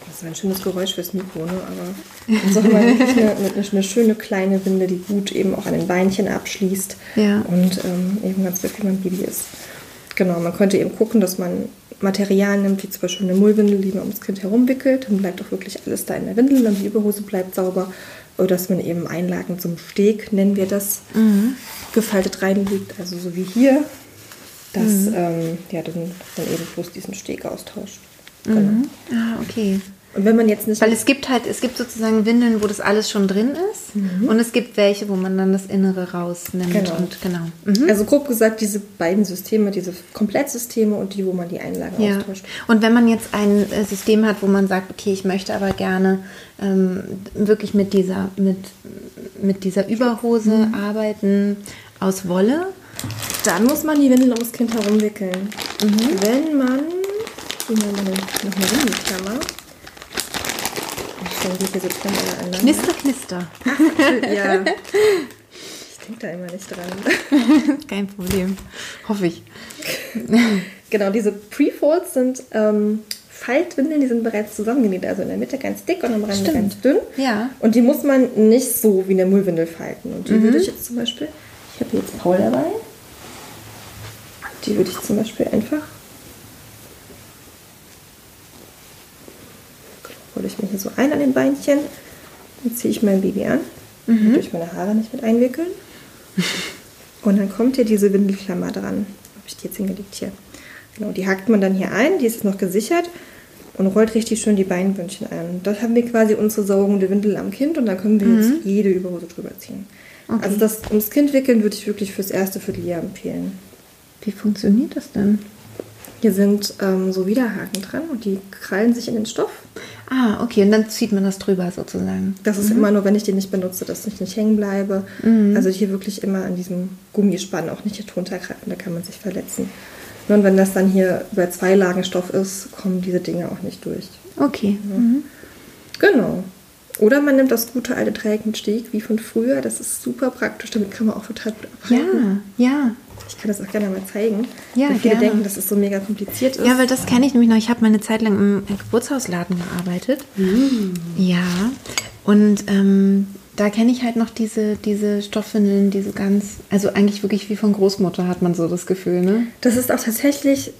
Das ist ein schönes Geräusch fürs Mikro, ne? aber im Sommer wirklich eine, eine, eine schöne kleine Winde, die gut eben auch an den Beinchen abschließt Ja. und ähm, eben ganz wirklich man Baby ist. Genau, man könnte eben gucken, dass man Materialien nimmt, wie zum Beispiel eine Mullwindel, die man ums Kind herumwickelt. Dann bleibt auch wirklich alles da in der Windel und die Überhose bleibt sauber. Oder dass man eben Einlagen zum Steg, nennen wir das, gefaltet reinlegt. Also so wie hier, dass ähm, ja, dann, dann eben bloß diesen Steg austauscht. Genau. Mhm. Ah, okay. Und wenn man jetzt nicht. Weil es gibt halt, es gibt sozusagen Windeln, wo das alles schon drin ist. Und es gibt welche, wo man dann das Innere rausnimmt. Genau. Und genau. Mhm. Also grob gesagt, diese beiden Systeme, diese Komplettsysteme und die, wo man die Einlagen Ja. austauscht. Und wenn man jetzt ein äh, System hat, wo man sagt, okay, ich möchte aber gerne ähm, wirklich mit dieser, mit, mit dieser Überhose arbeiten aus Wolle. Dann muss man die Windel ums Kind herumwickeln. Wenn man. Wie man dann noch eine Windelklammer. Stelle die hier so drin alle an. Knister, knister. Ja. Ich denke da immer nicht dran. Kein Problem. Hoffe ich. Genau, diese Pre-Folds sind ähm, Faltwindeln, die sind bereits zusammengenäht. Also in der Mitte ganz dick und am Rand Stimmt. ganz dünn. Ja. Und die muss man nicht so wie eine Mullwindel falten. Und die würde ich jetzt zum Beispiel, ich habe hier jetzt Paul dabei. Die würde ich zum Beispiel einfach. Hole ich mir hier so ein an den Beinchen. Dann ziehe ich mein Baby an. Durch meine Haare nicht mit einwickeln. Und dann kommt hier diese Windelklammer dran. Habe ich die jetzt hingelegt hier. Genau, die hakt man dann hier ein. Die ist noch gesichert und rollt richtig schön die Beinbündchen ein. Das haben wir quasi unsere saugende Windel am Kind und dann können wir jetzt jede Überhose drüber ziehen. Okay. Also das ums Kind wickeln würde ich wirklich fürs erste Vierteljahr empfehlen. Wie funktioniert das denn? Hier sind ähm, so Widerhaken dran und die krallen sich in den Stoff. Ah, okay. Und dann zieht man das drüber sozusagen. Das ist immer nur, wenn ich den nicht benutze, dass ich nicht hängen bleibe. Also hier wirklich immer an diesem Gummispann auch nicht hier drunter greifen, da kann man sich verletzen. Und wenn das dann hier über zwei Lagen Stoff ist, kommen diese Dinge auch nicht durch. Okay. Mhm. Genau. Oder man nimmt das gute alte Dreieck mit Steg, wie von früher. Das ist super praktisch, damit kann man auch total gut abhalten. Ja, ja. Ich kann das auch gerne mal zeigen. Ja, weil viele gerne. denken, dass es so mega kompliziert ist. Ja, weil das kenne ich nämlich noch. Ich habe meine Zeit lang im Geburtshausladen gearbeitet. Ja. Und ähm, da kenne ich halt noch diese, diese Stoffwindeln, diese ganz, also eigentlich wirklich wie von Großmutter hat man so das Gefühl, ne? Das ist auch tatsächlich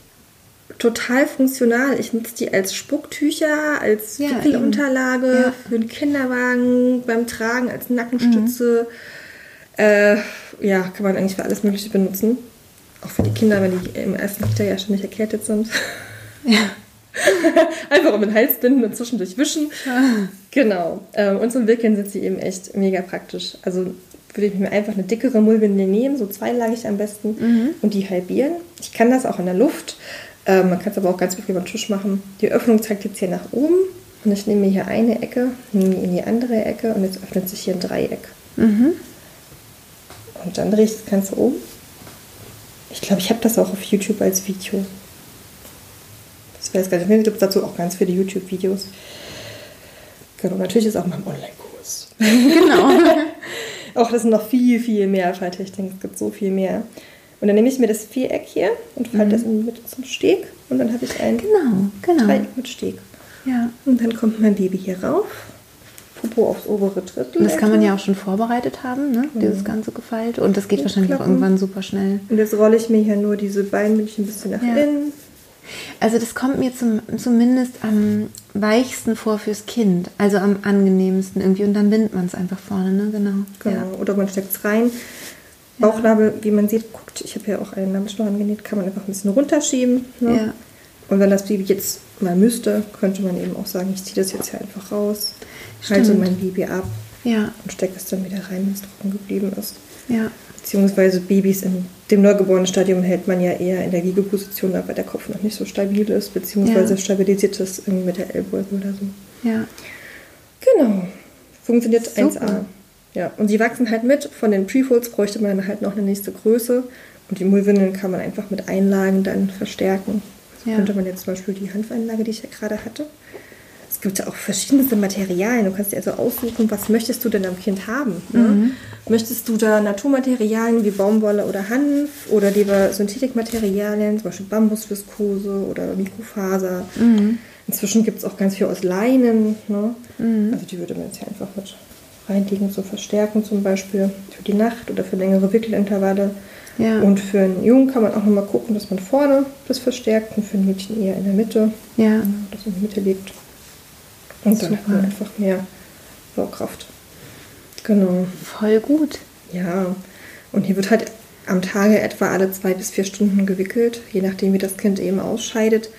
total funktional. Ich nutze die als Spucktücher, als Ja, Wickelunterlage. Ja. für den Kinderwagen, beim Tragen, als Nackenstütze. Mhm. Äh, ja, kann man eigentlich für alles Mögliche benutzen. Auch für die Kinder, wenn die im ersten Kita ständig erkältet sind. Ja. Einfach um den Hals binden und zwischendurch wischen. Genau. Ähm, und zum Wickeln sind sie eben echt mega praktisch. Also würde ich mir einfach eine dickere Mullwindel nehmen, so zweilagig am besten, und die halbieren. Ich kann das auch in der Luft. Ähm, man kann es aber auch ganz bequem am Tisch machen. Die Öffnung zeigt jetzt hier nach oben. Und ich nehme mir hier eine Ecke, nehme die in die andere Ecke und jetzt öffnet sich hier ein Dreieck. Und dann drehe ich das Ganze um. Ich glaube, ich habe das auch auf YouTube als Video. Das weiß gar nicht. Es gibt dazu auch ganz viele YouTube-Videos. Genau, natürlich ist auch mal ein Online-Kurs. Genau. Auch das sind noch viel, viel mehr Falltechniken. Es gibt so viel mehr. Und dann nehme ich mir das Viereck hier und falte das in die Mitte zum Steg. Und dann habe ich ein genau, genau. Dreieck mit Steg. Ja. Und dann kommt mein Baby hier rauf. Popo aufs obere Drittel. Und das kann man ja auch schon vorbereitet haben, ne? Dieses ganze Gefeilt. Und das geht wahrscheinlich auch Klappen. irgendwann super schnell. Und jetzt rolle ich mir hier nur diese Beinmündchen ein bisschen nach Ja. innen. Also das kommt mir zum, zumindest am weichsten vor fürs Kind. Also am angenehmsten irgendwie. Und dann bindet man es einfach vorne, ne? Genau. Genau. Ja. Oder man steckt es rein. Bauchnabel, wie man sieht, guckt, ich habe hier auch einen Nabelschnur angenäht, kann man einfach ein bisschen runterschieben. Ne? Ja. Und wenn das Baby jetzt mal müsste, könnte man eben auch sagen, ich ziehe das jetzt hier einfach raus, halte Stimmt. mein Baby ab Ja, und stecke es dann wieder rein, wenn es trocken geblieben ist. ja. Beziehungsweise Babys in dem neugeborenen Stadium hält man ja eher in der Wiegeposition ab, weil der Kopf noch nicht so stabil ist, beziehungsweise Ja. stabilisiert das irgendwie mit der Ellbeuge oder so. Ja. Genau. Funktioniert Super. 1A. Ja, und sie wachsen halt mit. Von den Prefolds bräuchte man halt noch eine nächste Größe. Und die Mullwindeln kann man einfach mit Einlagen dann verstärken. Also Ja. könnte man jetzt zum Beispiel die Hanfeinlage, die ich ja gerade hatte. Es gibt ja auch verschiedenste Materialien. Du kannst dir also aussuchen, was möchtest du denn am Kind haben. Ne? Mhm. Möchtest du da Naturmaterialien wie Baumwolle oder Hanf oder lieber Synthetikmaterialien, zum Beispiel Bambusviskose oder Mikrofaser. Mhm. Inzwischen gibt es auch ganz viel aus Leinen. Ne? Also die würde man jetzt hier einfach mit reinlegen zum Verstärken zum Beispiel für die Nacht oder für längere Wickelintervalle. Ja. Und für einen Jungen kann man auch nochmal gucken, dass man vorne das verstärkt und für ein Mädchen eher in der Mitte. Ja. Das in die Mitte legt. Und dann hat Super. man einfach mehr Saugkraft. Genau. Voll gut. Ja. Und hier wird halt am Tage etwa alle zwei bis vier Stunden gewickelt, je nachdem wie das Kind eben ausscheidet.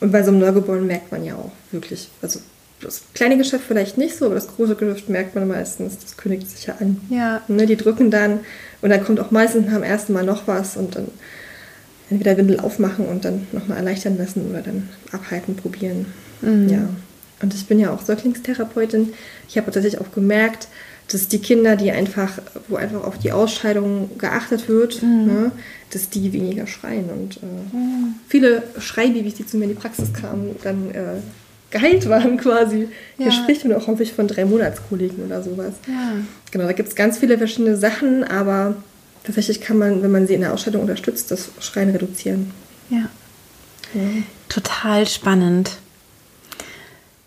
Und bei so einem Neugeborenen merkt man ja auch wirklich, also das kleine Geschäft vielleicht nicht so, aber das große Geschäft merkt man meistens, das kündigt sich ja an. Ja. Ne, die drücken dann und dann kommt auch meistens dem ersten Mal noch was und dann entweder Windel aufmachen und dann nochmal erleichtern lassen oder dann abhalten, probieren. Mhm. Ja. Und ich bin ja auch Säuglingstherapeutin. Ich habe tatsächlich auch gemerkt, dass die Kinder, die einfach, wo einfach auf die Ausscheidung geachtet wird, Mhm. ne, dass die weniger schreien. Und äh, viele Schreibabys, die zu mir in die Praxis kamen, dann äh, geheilt waren quasi. Ja. Hier spricht man auch häufig von drei Monatskoliken oder sowas. Ja. Genau, da gibt es ganz viele verschiedene Sachen, aber tatsächlich kann man, wenn man sie in der Ausscheidung unterstützt, das Schreien reduzieren. Ja. Ja. Total spannend.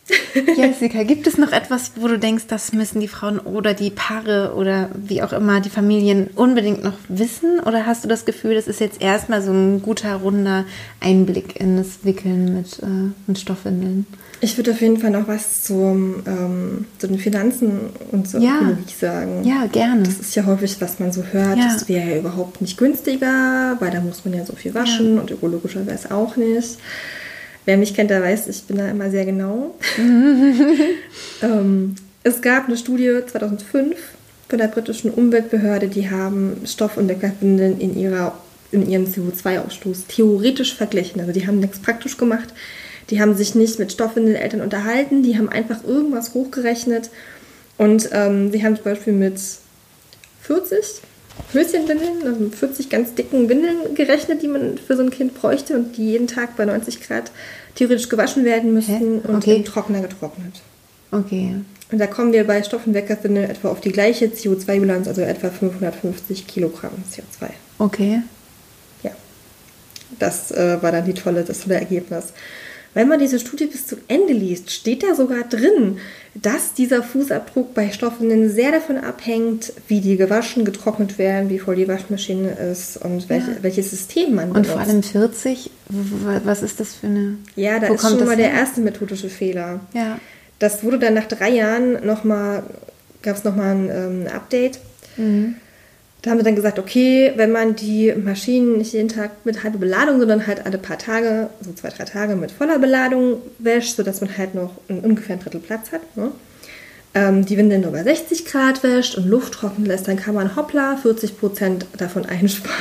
Jessica, gibt es noch etwas, wo du denkst, das müssen die Frauen oder die Paare oder wie auch immer die Familien unbedingt noch wissen? Oder hast du das Gefühl, das ist jetzt erstmal so ein guter, runder Einblick in das Wickeln mit, äh, mit Stoffwindeln? Ich würde auf jeden Fall noch was zum, ähm, zu den Finanzen und zur Ja. Ökologie sagen. Ja, gerne. Das ist ja häufig, was man so hört. Ja. Das wäre ja überhaupt nicht günstiger, weil da muss man ja so viel waschen und ökologischer wäre es auch nicht. Wer mich kennt, der weiß, ich bin da immer sehr genau. ähm, es gab eine Studie 2005 von der britischen Umweltbehörde, die haben Stoff- und Deckwindeln in, ihrer, in ihrem CO2-Ausstoß theoretisch verglichen. Also die haben nichts praktisch gemacht. Die haben sich nicht mit Stoffwindeleltern unterhalten, die haben einfach irgendwas hochgerechnet. Und ähm, sie haben zum Beispiel mit 40 Höschenwindeln, also mit 40 ganz dicken Windeln gerechnet, die man für so ein Kind bräuchte und die jeden Tag bei 90 Grad theoretisch gewaschen werden müssten Hä? und Okay. im Trockner getrocknet. Okay. Und da kommen wir bei Stoff- und Weckerwindeln etwa auf die gleiche CO2-Bilanz, also etwa 550 Kilogramm CO2. Okay. Ja, das äh, war dann die tolle, das tolle Ergebnis. Wenn man diese Studie bis zum Ende liest, steht da sogar drin, dass dieser Fußabdruck bei Stoffwindeln sehr davon abhängt, wie die gewaschen, getrocknet werden, wie voll die Waschmaschine ist und welche, Ja. welches System man Und benutzt. vor allem 40, w- was ist das für eine. ja, da wo ist kommt schon mal der her? erste methodische Fehler. Ja. Das wurde dann nach drei Jahren nochmal, gab es nochmal ein ähm, Update. Mhm. Da haben wir dann gesagt, okay, wenn man die Maschinen nicht jeden Tag mit halber Beladung, sondern halt alle paar Tage, so zwei, drei Tage mit voller Beladung wäscht, sodass man halt noch ungefähr ein Drittel Platz hat, ne? ähm, die Windeln nur bei 60 Grad wäscht und Luft trocknen lässt, dann kann man hoppla 40 Prozent davon einsparen.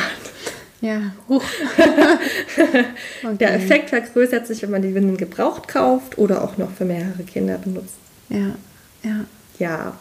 Ja. Huch. okay. Der Effekt vergrößert sich, wenn man die Windeln gebraucht kauft oder auch noch für mehrere Kinder benutzt. Ja. Ja. Ja.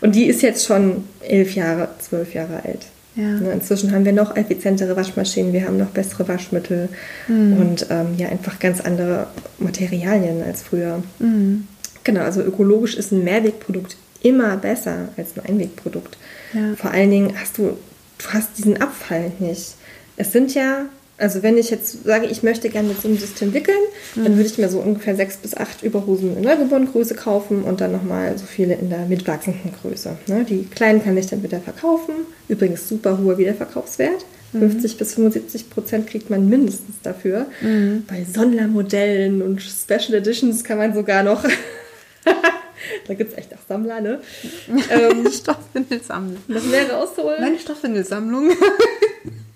Und die ist jetzt schon elf Jahre, zwölf Jahre alt. Ja. Ne, Inzwischen haben wir noch effizientere Waschmaschinen, wir haben noch bessere Waschmittel Mhm. und ähm, ja, einfach ganz andere Materialien als früher. Mhm. Genau, also ökologisch ist ein Mehrwegprodukt immer besser als ein Einwegprodukt. Ja. Vor allen Dingen hast du, du hast diesen Abfall nicht. Es sind ja, also wenn ich jetzt sage, ich möchte gerne mit so einem System wickeln, Mhm. dann würde ich mir so ungefähr sechs bis acht Überhosen in Neugeborengröße kaufen und dann nochmal so viele in der mitwachsenden Größe. Ne? Die kleinen kann ich dann wieder verkaufen. Übrigens super hoher Wiederverkaufswert. Mhm. 50 bis 75 Prozent kriegt man mindestens dafür. Mhm. Bei Sondermodellen und Special Editions kann man sogar noch. da gibt es echt auch Sammler, ne? ähm, Stoffwindelsammlung. noch mehr rausholen. Meine Stoffwindelsammlung.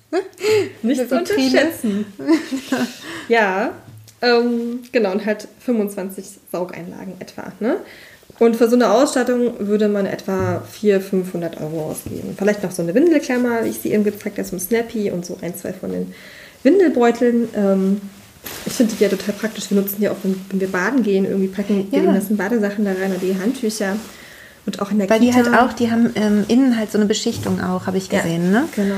Nicht zu unterschätzen. ja, ähm, genau, und halt 25 Saugeinlagen etwa. Ne? Und für so eine Ausstattung würde man etwa 400, 500 Euro ausgeben. Vielleicht noch so eine Windelklammer, wie ich sie eben gezeigt habe, so ein Snappy und so ein, zwei von den Windelbeuteln. Ähm, ich finde die ja total praktisch. Wir nutzen die auch, wenn, wenn wir baden gehen, irgendwie packen wir Ja. die ganzen Badesachen da rein oder die Handtücher. Und auch in der Weil die Kita. halt auch, die haben ähm, innen halt so eine Beschichtung auch, habe ich Ja, gesehen, ne? Genau.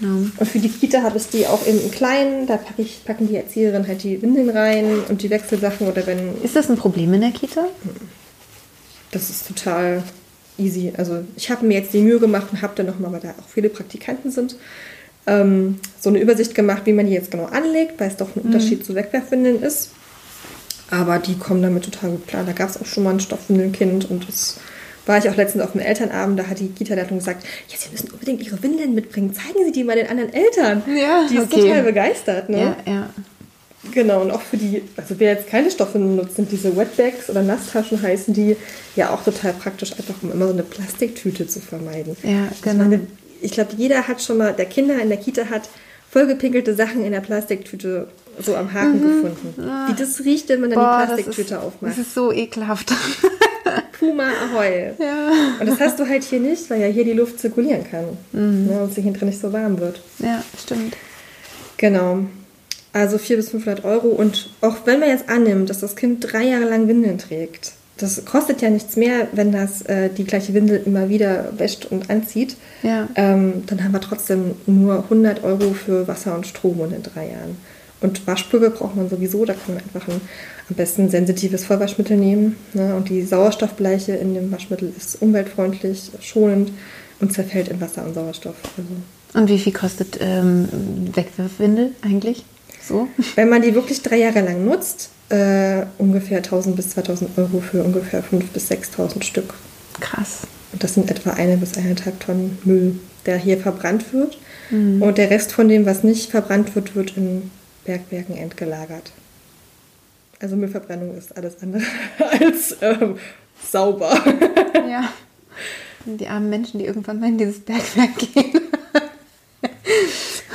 Genau. Und für die Kita habe ich die auch eben im Kleinen. Da pack ich, packen die Erzieherinnen halt die Windeln rein und die Wechselsachen. Oder wenn. Ist das ein Problem in der Kita? Das ist total easy. Also, ich habe mir jetzt die Mühe gemacht und habe dann nochmal, weil da auch viele Praktikanten sind, ähm, so eine Übersicht gemacht, wie man die jetzt genau anlegt, weil es doch ein Unterschied zu Wegwerfwindeln ist. Aber die kommen damit total gut klar. Da gab es auch schon mal ein Stoffwindelkind und das war ich auch letztens auf dem Elternabend, da hat die Kita-Leitung gesagt, ja, Sie müssen unbedingt Ihre Windeln mitbringen, zeigen Sie die mal den anderen Eltern. Ja, die ist okay. total begeistert, ne? Ja, ja. Genau, und auch für die, also wer jetzt keine Stoffe nutzt, sind diese Wetbags oder Nasstaschen heißen die ja auch total praktisch, einfach um immer so eine Plastiktüte zu vermeiden. Ja, Ich genau. meine, ich glaube, jeder hat schon mal, der Kinder in der Kita hat vollgepinkelte Sachen in der Plastiktüte so am Haken mhm. gefunden. Wie das riecht, wenn man dann Boah, die Plastiktüte das ist, aufmacht. Das ist so ekelhaft. Puma Ahoi. Ja. Und das hast du halt hier nicht, weil ja hier die Luft zirkulieren kann mhm. ne, und sich hinten nicht so warm wird. Ja, stimmt. Genau. Also 400 bis 500 Euro. Und auch wenn man jetzt annimmt, dass das Kind drei Jahre lang Windeln trägt, das kostet ja nichts mehr, wenn das äh, die gleiche Windel immer wieder wäscht und anzieht. Ja. Ähm, dann haben wir trotzdem nur 100 Euro für Wasser und Strom in den drei Jahren. Und Waschpulver braucht man sowieso, da kann man einfach ein, am besten sensitives Vollwaschmittel nehmen. Ne? Und die Sauerstoffbleiche in dem Waschmittel ist umweltfreundlich, schonend und zerfällt in Wasser und Sauerstoff. Also und wie viel kostet ähm, Wegwerfwindel eigentlich? So? Wenn man die wirklich drei Jahre lang nutzt, äh, ungefähr 1000 bis 2000 Euro für ungefähr 5.000 bis 6.000 Stück. Krass. Und das sind etwa eine bis eineinhalb Tonnen Müll, der hier verbrannt wird. Mhm. Und der Rest von dem, was nicht verbrannt wird, wird in Bergwerken entgelagert. Also Müllverbrennung ist alles andere als ähm, sauber. Ja. Die armen Menschen, die irgendwann mal in dieses Bergwerk gehen.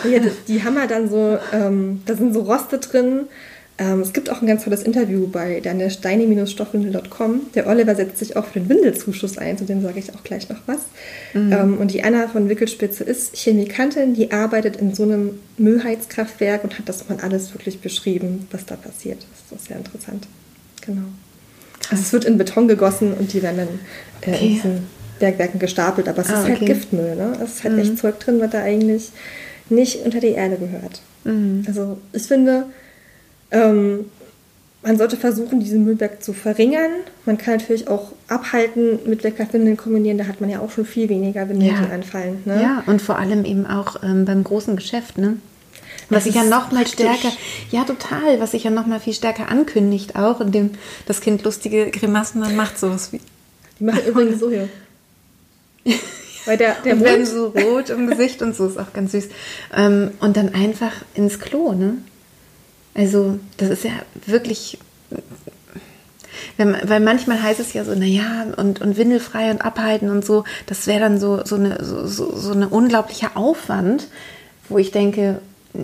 Ja, die, die haben ja dann so, ähm, da sind so Roste drin ähm, es gibt auch ein ganz tolles Interview bei der steini-stoffwindel.com. Der Oliver setzt sich auch für den Windelzuschuss ein, zu dem sage ich auch gleich noch was. Mhm. Ähm, und die Anna von Wickelspitze ist Chemikantin, die arbeitet in so einem Müllheizkraftwerk und hat das mal alles wirklich beschrieben, was da passiert. Das ist sehr interessant. Genau. Also es wird in Beton gegossen und die werden dann äh, okay. in diesen Bergwerken gestapelt, aber es ah, ist halt okay. Giftmüll. Ne? Es ist halt mhm. echt Zeug drin, was da eigentlich nicht unter die Erde gehört. Mhm. Also ich finde, ähm, man sollte versuchen, diesen Müllberg zu verringern. Man kann natürlich auch abhalten mit Wegwerfwindeln kombinieren. Da hat man ja auch schon viel weniger Windeln, ja. die anfallen. Ne? Ja, und vor allem eben auch ähm, beim großen Geschäft. Ne? Was sich ja noch mal stärker, ja total, was sich ja noch mal viel stärker ankündigt auch, indem das Kind lustige Grimassen dann macht, sowas wie. Die machen übrigens so hier. Weil der, der und werden so rot im Gesicht und so ist auch ganz süß. Ähm, und dann einfach ins Klo, ne? Also das ist ja wirklich, wenn, weil manchmal heißt es ja so, naja, und, und windelfrei und abhalten und so, das wäre dann so, so, eine, so, so eine unglaublicher Aufwand, wo ich denke,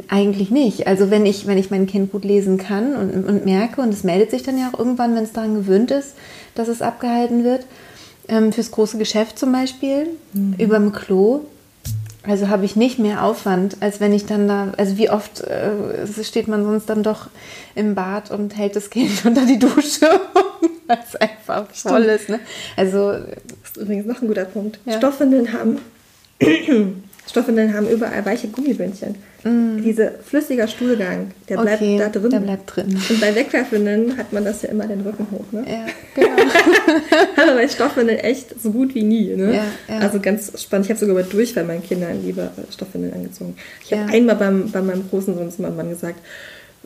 eigentlich nicht. Also wenn ich, wenn ich mein Kind gut lesen kann und, und merke, und es meldet sich dann ja auch irgendwann, wenn es daran gewöhnt ist, dass es abgehalten wird, ähm, fürs große Geschäft zum Beispiel, mhm. überm Klo, also habe ich nicht mehr Aufwand, als wenn ich dann da, also wie oft äh, steht man sonst dann doch im Bad und hält das Kind unter die Dusche, weil es einfach voll ist. Ne? Also, das ist übrigens noch ein guter Punkt. Ja. Stoffwindeln haben Stoffwindeln haben überall weiche Gummibündchen. Mm. Dieser flüssiger Stuhlgang, der bleibt okay, da drin. Der bleibt drin. Und bei Wegwerfwindeln hat man das ja immer den Rücken hoch. Ne? Ja, genau. Aber bei Stoffwindeln echt so gut wie nie. Ne? Ja, ja. Also ganz spannend. Ich habe sogar bei Durchfall meinen Kindern lieber Stoffwindeln angezogen. Ich habe einmal beim, bei meinem großen Sohn zu meinem Mann gesagt,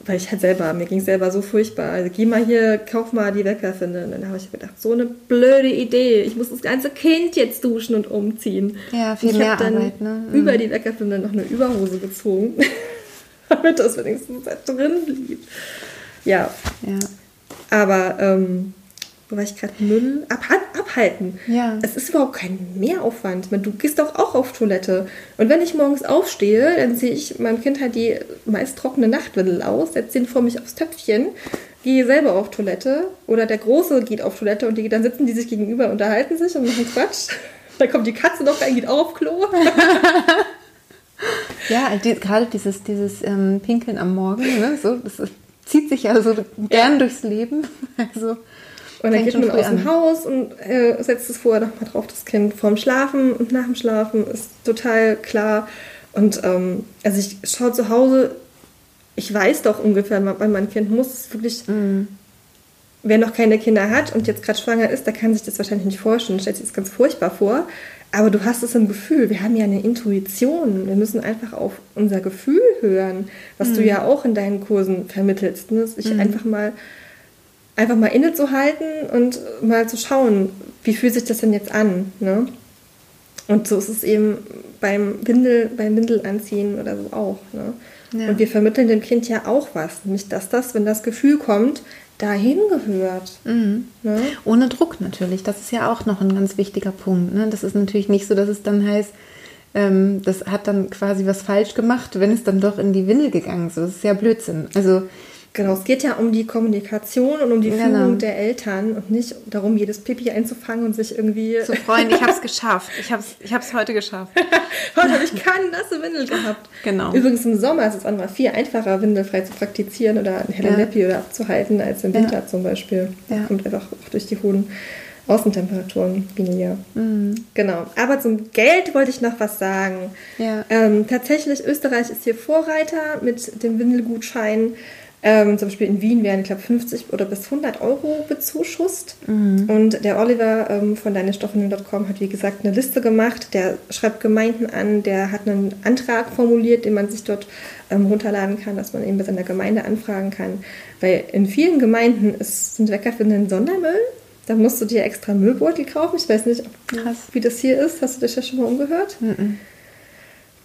weil ich halt selber, mir ging es selber so furchtbar. Also geh mal hier, kauf mal die Weckerfinde. Und dann habe ich gedacht, so eine blöde Idee. Ich muss das ganze Kind jetzt duschen und umziehen. Ja, viel ich mehr dann Arbeit, ne? Mhm. Über die Weckerfinde noch eine Überhose gezogen, damit das wenigstens halt drin blieb. Ja. ja. Aber ähm, war ich gerade, Müll ab, abhalten. Ja. Es ist überhaupt kein Mehraufwand. Du gehst doch auch auf Toilette. Und wenn ich morgens aufstehe, dann ziehe ich meinem Kind halt die meist trockene Nachtwindel aus, setze ihn vor mich aufs Töpfchen, gehe selber auf Toilette oder der Große geht auf Toilette und die, dann sitzen die sich gegenüber, unterhalten sich und machen Quatsch. Dann kommt die Katze noch rein, geht auch auf Klo. ja, die, gerade dieses, dieses ähm, Pinkeln am Morgen, ne, so, das zieht sich ja so gern ja. durchs Leben. Also und dann geht man aus dem Haus und äh, setzt es vorher nochmal drauf, das Kind vorm Schlafen und nach dem Schlafen ist total klar. Und ähm, also ich schaue zu Hause, ich weiß doch ungefähr, wann mein Kind muss. Es wirklich, mm. wer noch keine Kinder hat und jetzt gerade schwanger ist, der kann sich das wahrscheinlich nicht vorstellen, stellt sich das ganz furchtbar vor. Aber du hast es im Gefühl, wir haben ja eine Intuition. Wir müssen einfach auf unser Gefühl hören, was mm. du ja auch in deinen Kursen vermittelst. Ne? Sich mm. einfach mal einfach mal innezuhalten und mal zu schauen, wie fühlt sich das denn jetzt an. Ne? Und so ist es eben beim Windel, beim Windelanziehen oder so auch. Ne? Ja. Und wir vermitteln dem Kind ja auch was, nämlich dass das, wenn das Gefühl kommt, dahin gehört. Mhm. Ne? Ohne Druck natürlich. Das ist ja auch noch ein ganz wichtiger Punkt. Ne? Das ist natürlich nicht so, dass es dann heißt, ähm, das hat dann quasi was falsch gemacht, wenn es dann doch in die Windel gegangen ist. Das ist ja Blödsinn. Also Genau, es geht ja um die Kommunikation und um die genau. Führung der Eltern und nicht darum, jedes Pipi einzufangen und sich irgendwie... Zu freuen, ich habe es geschafft. Ich habe es ich hab's heute geschafft. heute habe ich keine nasse Windel gehabt. Genau. Übrigens im Sommer ist es auch mal viel einfacher, windelfrei zu praktizieren oder ein helle ja. Leppi oder abzuhalten, als im Winter ja. zum Beispiel. Das ja. kommt einfach auch durch die hohen Außentemperaturen weniger. Mhm. Genau. Aber zum Geld wollte ich noch was sagen. Ja. Ähm, tatsächlich, Österreich ist hier Vorreiter mit dem Windelgutschein. Ähm, zum Beispiel in Wien werden, ich glaube, 50 oder bis 100 Euro bezuschusst. Mhm. Und der Oliver ähm, von deinestoffwindeln.com hat, wie gesagt, eine Liste gemacht. Der schreibt Gemeinden an, der hat einen Antrag formuliert, den man sich dort ähm, runterladen kann, dass man eben bei seiner Gemeinde anfragen kann. Weil in vielen Gemeinden ist, sind Weckerfindeln Sondermüll. Da musst du dir extra Müllbeutel kaufen. Ich weiß nicht, ob, wie das hier ist. Hast du das ja schon mal umgehört? Mhm.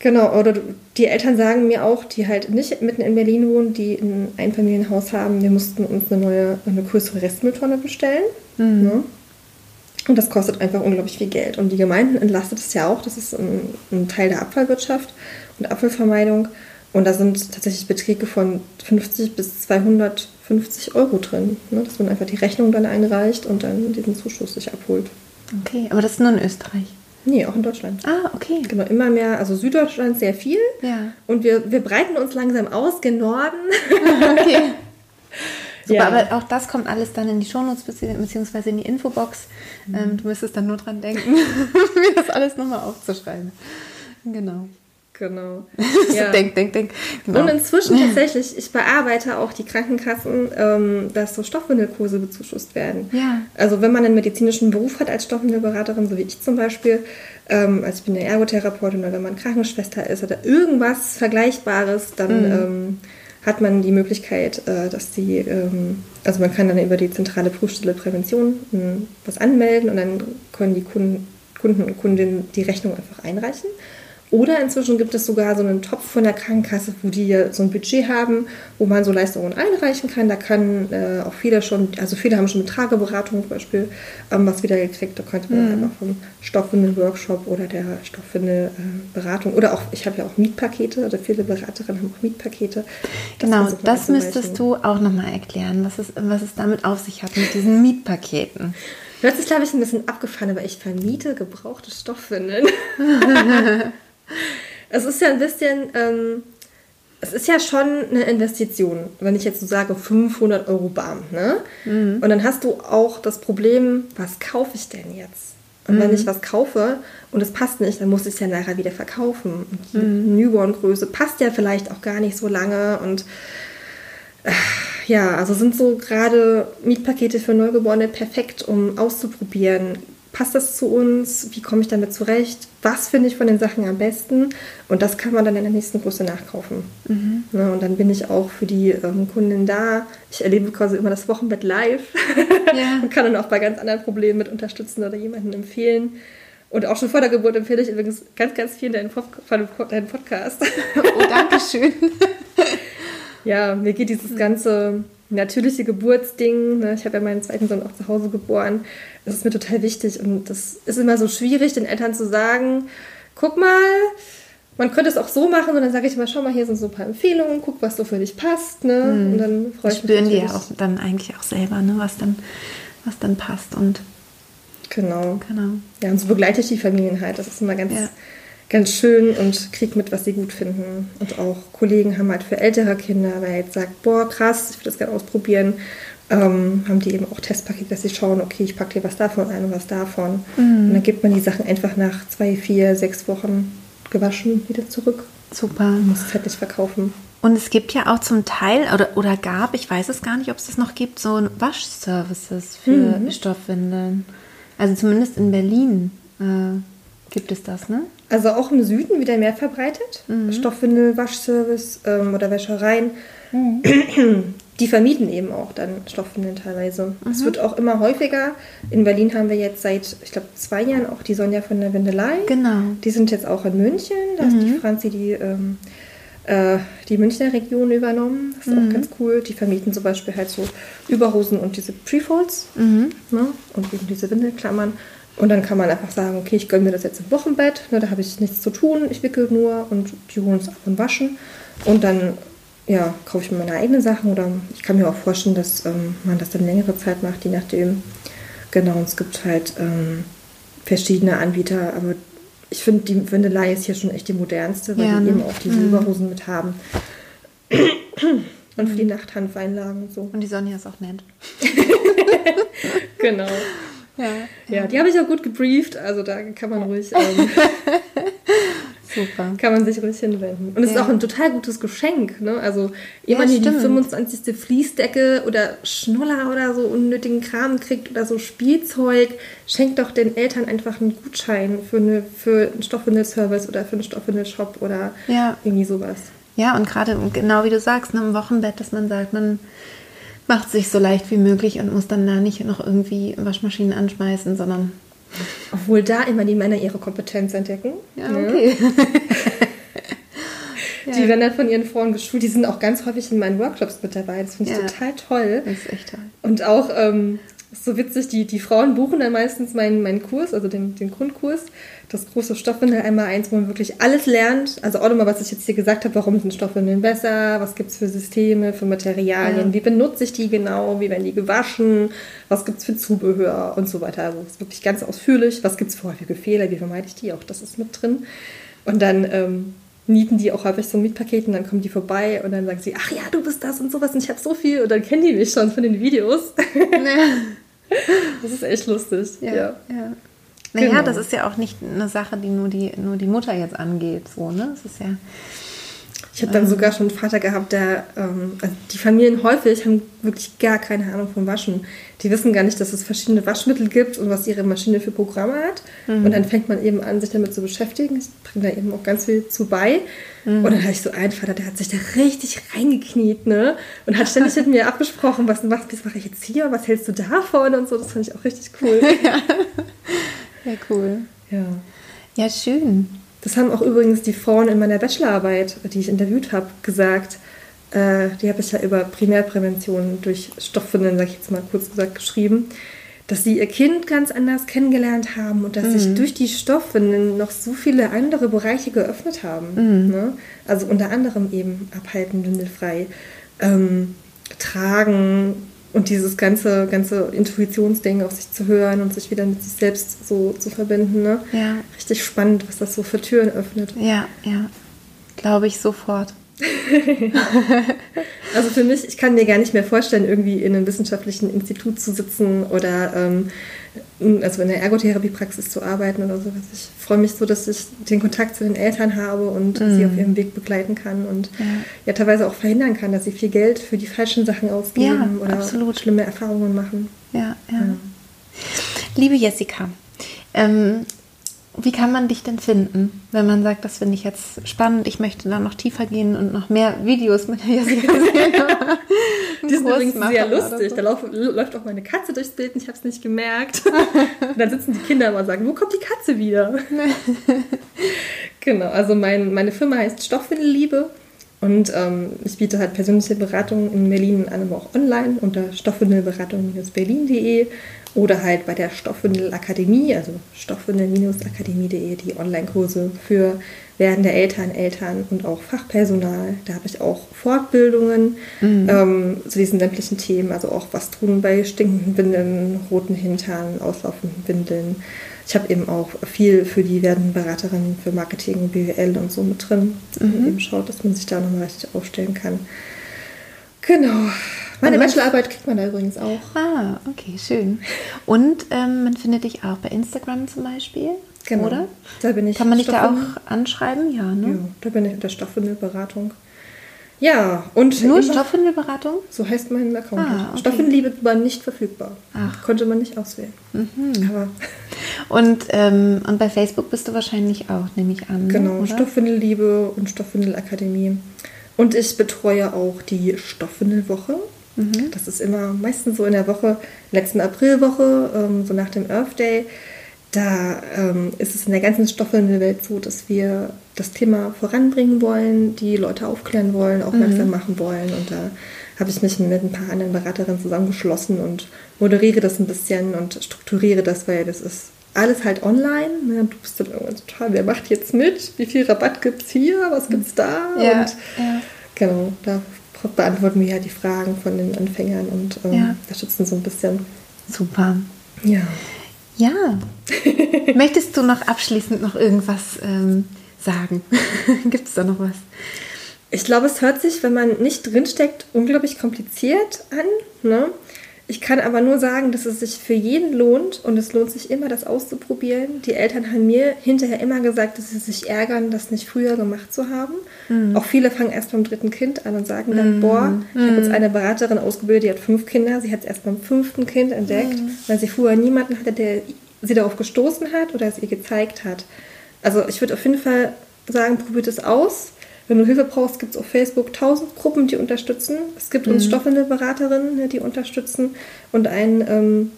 Genau, oder die Eltern sagen mir auch, die halt nicht mitten in Berlin wohnen, die ein Einfamilienhaus haben, wir mussten uns eine neue, eine größere Restmülltonne bestellen. Mhm. Ne? Und das kostet einfach unglaublich viel Geld. Und die Gemeinden entlastet es ja auch, das ist ein, ein Teil der Abfallwirtschaft und Abfallvermeidung. Und da sind tatsächlich Beträge von 50 bis 250 Euro drin, ne? dass man einfach die Rechnung dann einreicht und dann diesen Zuschuss sich abholt. Okay, aber das ist nur in Österreich. Nee, auch in Deutschland. Ah, okay. Genau, immer mehr, also Süddeutschland sehr viel. Ja. Und wir, wir breiten uns langsam aus gen Norden. okay. Super, ja. aber auch das kommt alles dann in die Shownotes beziehungsweise in die Infobox. Mhm. Ähm, du müsstest dann nur dran denken, mir das alles nochmal aufzuschreiben. Genau. Genau. Ja. denk, denk, denk. Genau. Und inzwischen tatsächlich, ich bearbeite auch die Krankenkassen, ähm, dass so Stoffwindelkurse bezuschusst werden. Ja. Also wenn man einen medizinischen Beruf hat als Stoffwindelberaterin, so wie ich zum Beispiel, ähm, also ich bin eine Ergotherapeutin oder wenn man Krankenschwester ist oder irgendwas Vergleichbares, dann mhm. ähm, hat man die Möglichkeit, äh, dass die, ähm, also man kann dann über die zentrale Prüfstelle Prävention ähm, was anmelden und dann können die Kunden, Kunden und Kundinnen die Rechnung einfach einreichen. Oder inzwischen gibt es sogar so einen Topf von der Krankenkasse, wo die so ein Budget haben, wo man so Leistungen einreichen kann. Da kann äh, auch viele schon, also viele haben schon eine Trageberatung zum Beispiel ähm, was wieder gekriegt. Da könnte man mhm. einfach vom Stoffwindel-Workshop oder der Stoffwindel-Beratung oder auch, ich habe ja auch Mietpakete, oder viele Beraterinnen haben auch Mietpakete. Das genau, das müsstest du auch nochmal erklären, was es, was es damit auf sich hat mit diesen Mietpaketen. Hört sich, glaube ich, ein bisschen abgefahren, aber ich vermiete gebrauchte Stoffwindeln. es ist ja ein bisschen, ähm, es ist ja schon eine Investition, wenn ich jetzt so sage 500 Euro Barm. Ne? Mhm. Und dann hast du auch das Problem, was kaufe ich denn jetzt? Und mhm. wenn ich was kaufe und es passt nicht, dann muss ich es ja nachher wieder verkaufen. Und die mhm. Newborn-Größe passt ja vielleicht auch gar nicht so lange und äh, ja, also sind so gerade Mietpakete für Neugeborene perfekt, um auszuprobieren, passt das zu uns? Wie komme ich damit zurecht? Was finde ich von den Sachen am besten? Und das kann man dann in der nächsten Größe nachkaufen. Mhm. Ja, und dann bin ich auch für die ähm, Kundin da. Ich erlebe quasi immer das Wochenbett live ja. und kann dann auch bei ganz anderen Problemen mit unterstützen oder jemanden empfehlen. Und auch schon vor der Geburt empfehle ich übrigens ganz, ganz viel deinen, deinen Podcast. Oh, danke schön. ja, mir geht dieses ganze natürliche Geburtsding. Ne? Ich habe ja meinen zweiten Sohn auch zu Hause geboren. Das ist mir total wichtig und das ist immer so schwierig, den Eltern zu sagen, guck mal, man könnte es auch so machen und dann sage ich immer, schau mal, hier sind so ein paar Empfehlungen, guck, was so für dich passt. Ne? Hm. Und dann freue ich mich. Spüren die ja auch dann eigentlich auch selber, ne? was, dann, was dann passt und Genau. genau. Ja, und so begleite ich die Familien halt. Das ist immer ganz, ja ganz schön und kriege mit, was sie gut finden. Und auch Kollegen haben halt für ältere Kinder, wer jetzt sagt, boah, krass, ich würde das gerne ausprobieren, ähm, haben die eben auch Testpakete, dass sie schauen, okay, ich packe dir was davon ein und was davon. Mhm. Und dann gibt man die Sachen einfach nach zwei, vier, sechs Wochen gewaschen wieder zurück. Super. Man muss es halt nicht verkaufen. Und es gibt ja auch zum Teil, oder, oder gab, ich weiß es gar nicht, ob es das noch gibt, so Waschservices für mhm. Stoffwindeln. Also zumindest in Berlin äh, gibt es das, ne? Also auch im Süden wieder mehr verbreitet. Mhm. Stoffwindel, Waschservice ähm, oder Wäschereien. Mhm. Die vermieten eben auch dann Stoffwindeln teilweise. Es mhm. wird auch immer häufiger. In Berlin haben wir jetzt seit, ich glaube, zwei Jahren auch die Sonja von der Windelei. Genau. Die sind jetzt auch in München. Da ist die mhm. Franzi die, ähm, äh, die Münchner Region übernommen. Das ist auch mhm. ganz cool. Die vermieten zum Beispiel halt so Überhosen und diese Prefolds. Ne? Und eben diese Windelklammern. Und dann kann man einfach sagen, okay, ich gönne mir das jetzt im Wochenbett, ne, da habe ich nichts zu tun, ich wickel nur und die holen es ab und waschen. Und dann ja, kaufe ich mir meine eigenen Sachen oder ich kann mir auch vorstellen, dass ähm, man das dann längere Zeit macht, je nachdem. Genau, und es gibt halt ähm, verschiedene Anbieter, aber ich finde, die Windelei ist hier schon echt die modernste, weil Ja, die ne? eben auch die Silberhosen mit haben. Und für die Nachthandweinlagen und so. Und die Sonja ist auch nett. Genau. Ja. Ja, die habe ich auch gut gebrieft, also da kann man ruhig, ähm, Super. kann man sich ruhig hinwenden. Und es ist Ja. auch ein total gutes Geschenk, ne? Also, Ja, jemand hier die stimmt. 25. Fließdecke oder Schnuller oder so unnötigen Kram kriegt oder so Spielzeug, schenkt doch den Eltern einfach einen Gutschein für, eine, für einen Stoffwindelservice oder für einen Stoffwindelshop oder Ja. irgendwie sowas. Ja, und gerade genau wie du sagst, ne, im Wochenbett, dass man sagt, man macht sich so leicht wie möglich und muss dann da nicht noch irgendwie Waschmaschinen anschmeißen, sondern Obwohl da immer die Männer ihre Kompetenz entdecken. ja, ne? okay. Die werden dann von ihren Frauen geschult. Die sind auch ganz häufig in meinen Workshops mit dabei. Das finde ich Ja. total toll. Das ist echt toll. Und auch, ähm, so witzig, die, die Frauen buchen dann meistens meinen, meinen Kurs, also den, den Grundkurs, das große Stoffwindel einmal eins, wo man wirklich alles lernt. Also auch nochmal, was ich jetzt hier gesagt habe, warum sind Stoffwindeln besser, was gibt es für Systeme, für Materialien, Ja. wie benutze ich die genau, wie werden die gewaschen, was gibt es für Zubehör und so weiter. Also es ist wirklich ganz ausführlich, was gibt es für häufige Fehler, wie vermeide ich die, auch das ist mit drin. Und dann ähm, mieten die auch häufig so ein Mietpaket und dann kommen die vorbei und dann sagen sie, ach ja, du bist das und sowas und ich habe so viel und dann kennen die mich schon von den Videos. Das ist echt lustig. Ja. Ja. ja. Naja, Genau. das ist ja auch nicht eine Sache, die nur die, nur die Mutter jetzt angeht. So, ne? Das ist ja. Ich habe dann sogar schon einen Vater gehabt, der, ähm, also die Familien häufig haben wirklich gar keine Ahnung vom Waschen. Die wissen gar nicht, dass es verschiedene Waschmittel gibt und was ihre Maschine für Programme hat. Und dann fängt man eben an, sich damit zu beschäftigen. Ich bringe da eben auch ganz viel zu bei. Und dann hatte ich so einen Vater, der hat sich da richtig reingekniet, ne? Und hat ständig mit mir abgesprochen, was, was, was mache ich jetzt hier, was hältst du davon und so. Das fand ich auch richtig cool. Ja, cool. ja. Ja, schön. Das haben auch übrigens die Frauen in meiner Bachelorarbeit, die ich interviewt habe, gesagt. Äh, die habe ich ja über Primärprävention durch Stoffwindeln, sag ich jetzt mal kurz gesagt, geschrieben. Dass sie ihr Kind ganz anders kennengelernt haben und dass sich durch die Stoffwindeln noch so viele andere Bereiche geöffnet haben. Ne? Also unter anderem eben abhalten, windelfrei, ähm, tragen und dieses ganze, ganze Intuitionsding auf sich zu hören und sich wieder mit sich selbst so zu verbinden. Ne? Ja. Richtig spannend, was das so für Türen öffnet. Ja, ja. Glaube ich sofort. Also für mich, ich kann mir gar nicht mehr vorstellen, irgendwie in einem wissenschaftlichen Institut zu sitzen oder ähm, also in der Ergotherapiepraxis zu arbeiten oder sowas. Ich freue mich so, dass ich den Kontakt zu den Eltern habe und sie auf ihrem Weg begleiten kann und Ja. ja. teilweise auch verhindern kann, dass sie viel Geld für die falschen Sachen ausgeben Ja, oder absolut. schlimme Erfahrungen machen. Ja, ja. Liebe Jessica, ähm, wie kann man dich denn finden, wenn man sagt, das finde ich jetzt spannend, ich möchte da noch tiefer gehen und noch mehr Videos mit der Jessica sehen? Die sind übrigens sehr lustig. so. Da lauf, läuft auch meine Katze durchs Bild und ich habe es nicht gemerkt. und dann sitzen die Kinder immer und sagen, wo kommt die Katze wieder? genau, also mein, meine Firma heißt Stoffwindelliebe und ähm, ich biete halt persönliche Beratungen in Berlin an, aber auch online unter stoffwindelberatung-berlin.de oder halt bei der Stoffwindelakademie, also stoffwindel-akademie.de, die Online-Kurse für werdende Eltern, Eltern und auch Fachpersonal. Da habe ich auch Fortbildungen ähm, zu diesen sämtlichen Themen, also auch was tun bei stinkenden Windeln, roten Hintern, auslaufenden Windeln. Ich habe eben auch viel für die werdenden Beraterinnen für Marketing BWL und so mit drin, man eben schaut, dass man sich da nochmal richtig aufstellen kann. Genau. Meine Bachelorarbeit kriegt man da übrigens auch. Ah, okay, schön. Und ähm, man findet dich auch bei Instagram zum Beispiel, Genau. oder? Da bin ich Kann man dich da auch anschreiben? Ja, ne? Ja, da bin ich unter Stoffwindelberatung. Ja, und Nur Stoffwindelberatung? So heißt mein Account. Ah, okay. Stoffwindelliebe war nicht verfügbar. Ach. Mhm. Konnte man nicht auswählen. Aber Und, ähm, und bei Facebook bist du wahrscheinlich auch, nehme ich an. ne? genau, oder? Stoffwindelliebe und Stoffwindelakademie. Und ich betreue auch die Stoffwindelwoche. Mhm. Das ist immer meistens so in der Woche, letzten Aprilwoche, ähm, so nach dem Earth Day. Da ähm, ist es in der ganzen Stoffwindelwelt so, dass wir das Thema voranbringen wollen, die Leute aufklären wollen, aufmerksam Mhm. machen wollen. Und da habe ich mich mit ein paar anderen Beraterinnen zusammengeschlossen und moderiere das ein bisschen und strukturiere das, weil das ist alles halt online. Ne? Du bist dann irgendwann total, wer macht jetzt mit? Wie viel Rabatt gibt es hier? Was gibt es da? Ja, und ja. genau, da beantworten wir ja die Fragen von den Anfängern und ähm, Ja. unterstützen so ein bisschen. Super. Ja. Ja. Möchtest du noch abschließend noch irgendwas ähm, sagen? Gibt es da noch was? Ich glaube, es hört sich, wenn man nicht drinsteckt, unglaublich kompliziert an. Ne? Ich kann aber nur sagen, dass es sich für jeden lohnt und es lohnt sich immer, das auszuprobieren. Die Eltern haben mir hinterher immer gesagt, dass sie sich ärgern, das nicht früher gemacht zu haben. Auch viele fangen erst beim dritten Kind an und sagen dann, boah, ich habe jetzt eine Beraterin ausgebildet, die hat fünf Kinder, sie hat es erst beim fünften Kind entdeckt, weil sie vorher niemanden hatte, der sie darauf gestoßen hat oder es ihr gezeigt hat. Also ich würde auf jeden Fall sagen, probiert es aus. Wenn du Hilfe brauchst, gibt es auf Facebook tausend Gruppen, die unterstützen. Es gibt uns Stoffwindelberaterinnen, ne, die unterstützen und einen ähm,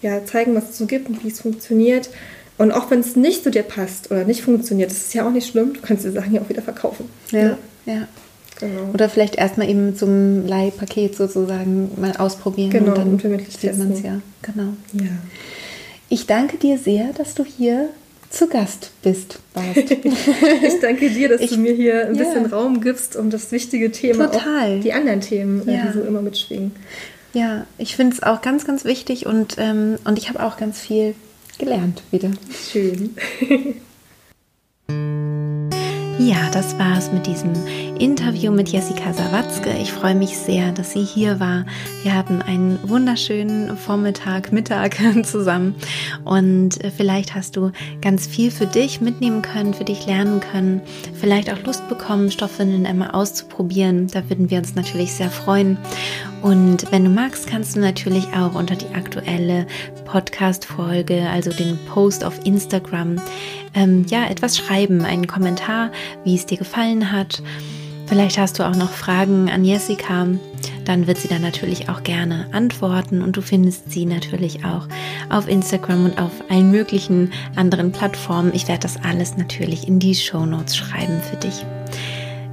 ja, zeigen, was es so gibt und wie es funktioniert. Und auch wenn es nicht zu dir passt oder nicht funktioniert, das ist ja auch nicht schlimm. Du kannst die Sachen ja auch wieder verkaufen. Ja. ja. Genau. Oder vielleicht erstmal eben einem Leihpaket sozusagen mal ausprobieren Genau, und dann unverbindlich sieht man es ja. Genau. Ja. Ich danke dir sehr, dass du hier zu Gast bist, warst. Ich danke dir, dass Ich- du mir hier ein ja. bisschen Raum gibst, um das wichtige Thema, Total. die anderen Themen, äh, Ja. die so immer mitschwingen. ja, ich finde es auch ganz, ganz wichtig und, ähm, und ich habe auch ganz viel gelernt wieder. Schön. Ja, das war's mit diesem Interview mit Jessica Sawatzke. Ich freue mich sehr, dass sie hier war. Wir hatten einen wunderschönen Vormittag, Mittag zusammen und äh, vielleicht hast du ganz viel für dich mitnehmen können, für dich lernen können, vielleicht auch Lust bekommen, Stoffwindeln einmal auszuprobieren. Da würden wir uns natürlich sehr freuen. Und wenn du magst, kannst du natürlich auch unter die aktuelle Podcast-Folge, also den Post auf Instagram, ähm, ja, etwas schreiben, einen Kommentar, wie es dir gefallen hat. Vielleicht hast du auch noch Fragen an Jessica, dann wird sie dann natürlich auch gerne antworten und du findest sie natürlich auch auf Instagram und auf allen möglichen anderen Plattformen. Ich werde das alles natürlich in die Show Notes schreiben für dich.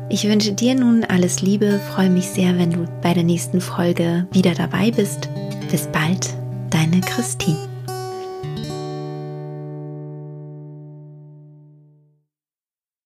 Ich wünsche dir nun alles Liebe, freue mich sehr, wenn du bei der nächsten Folge wieder dabei bist. Bis bald, deine Christine.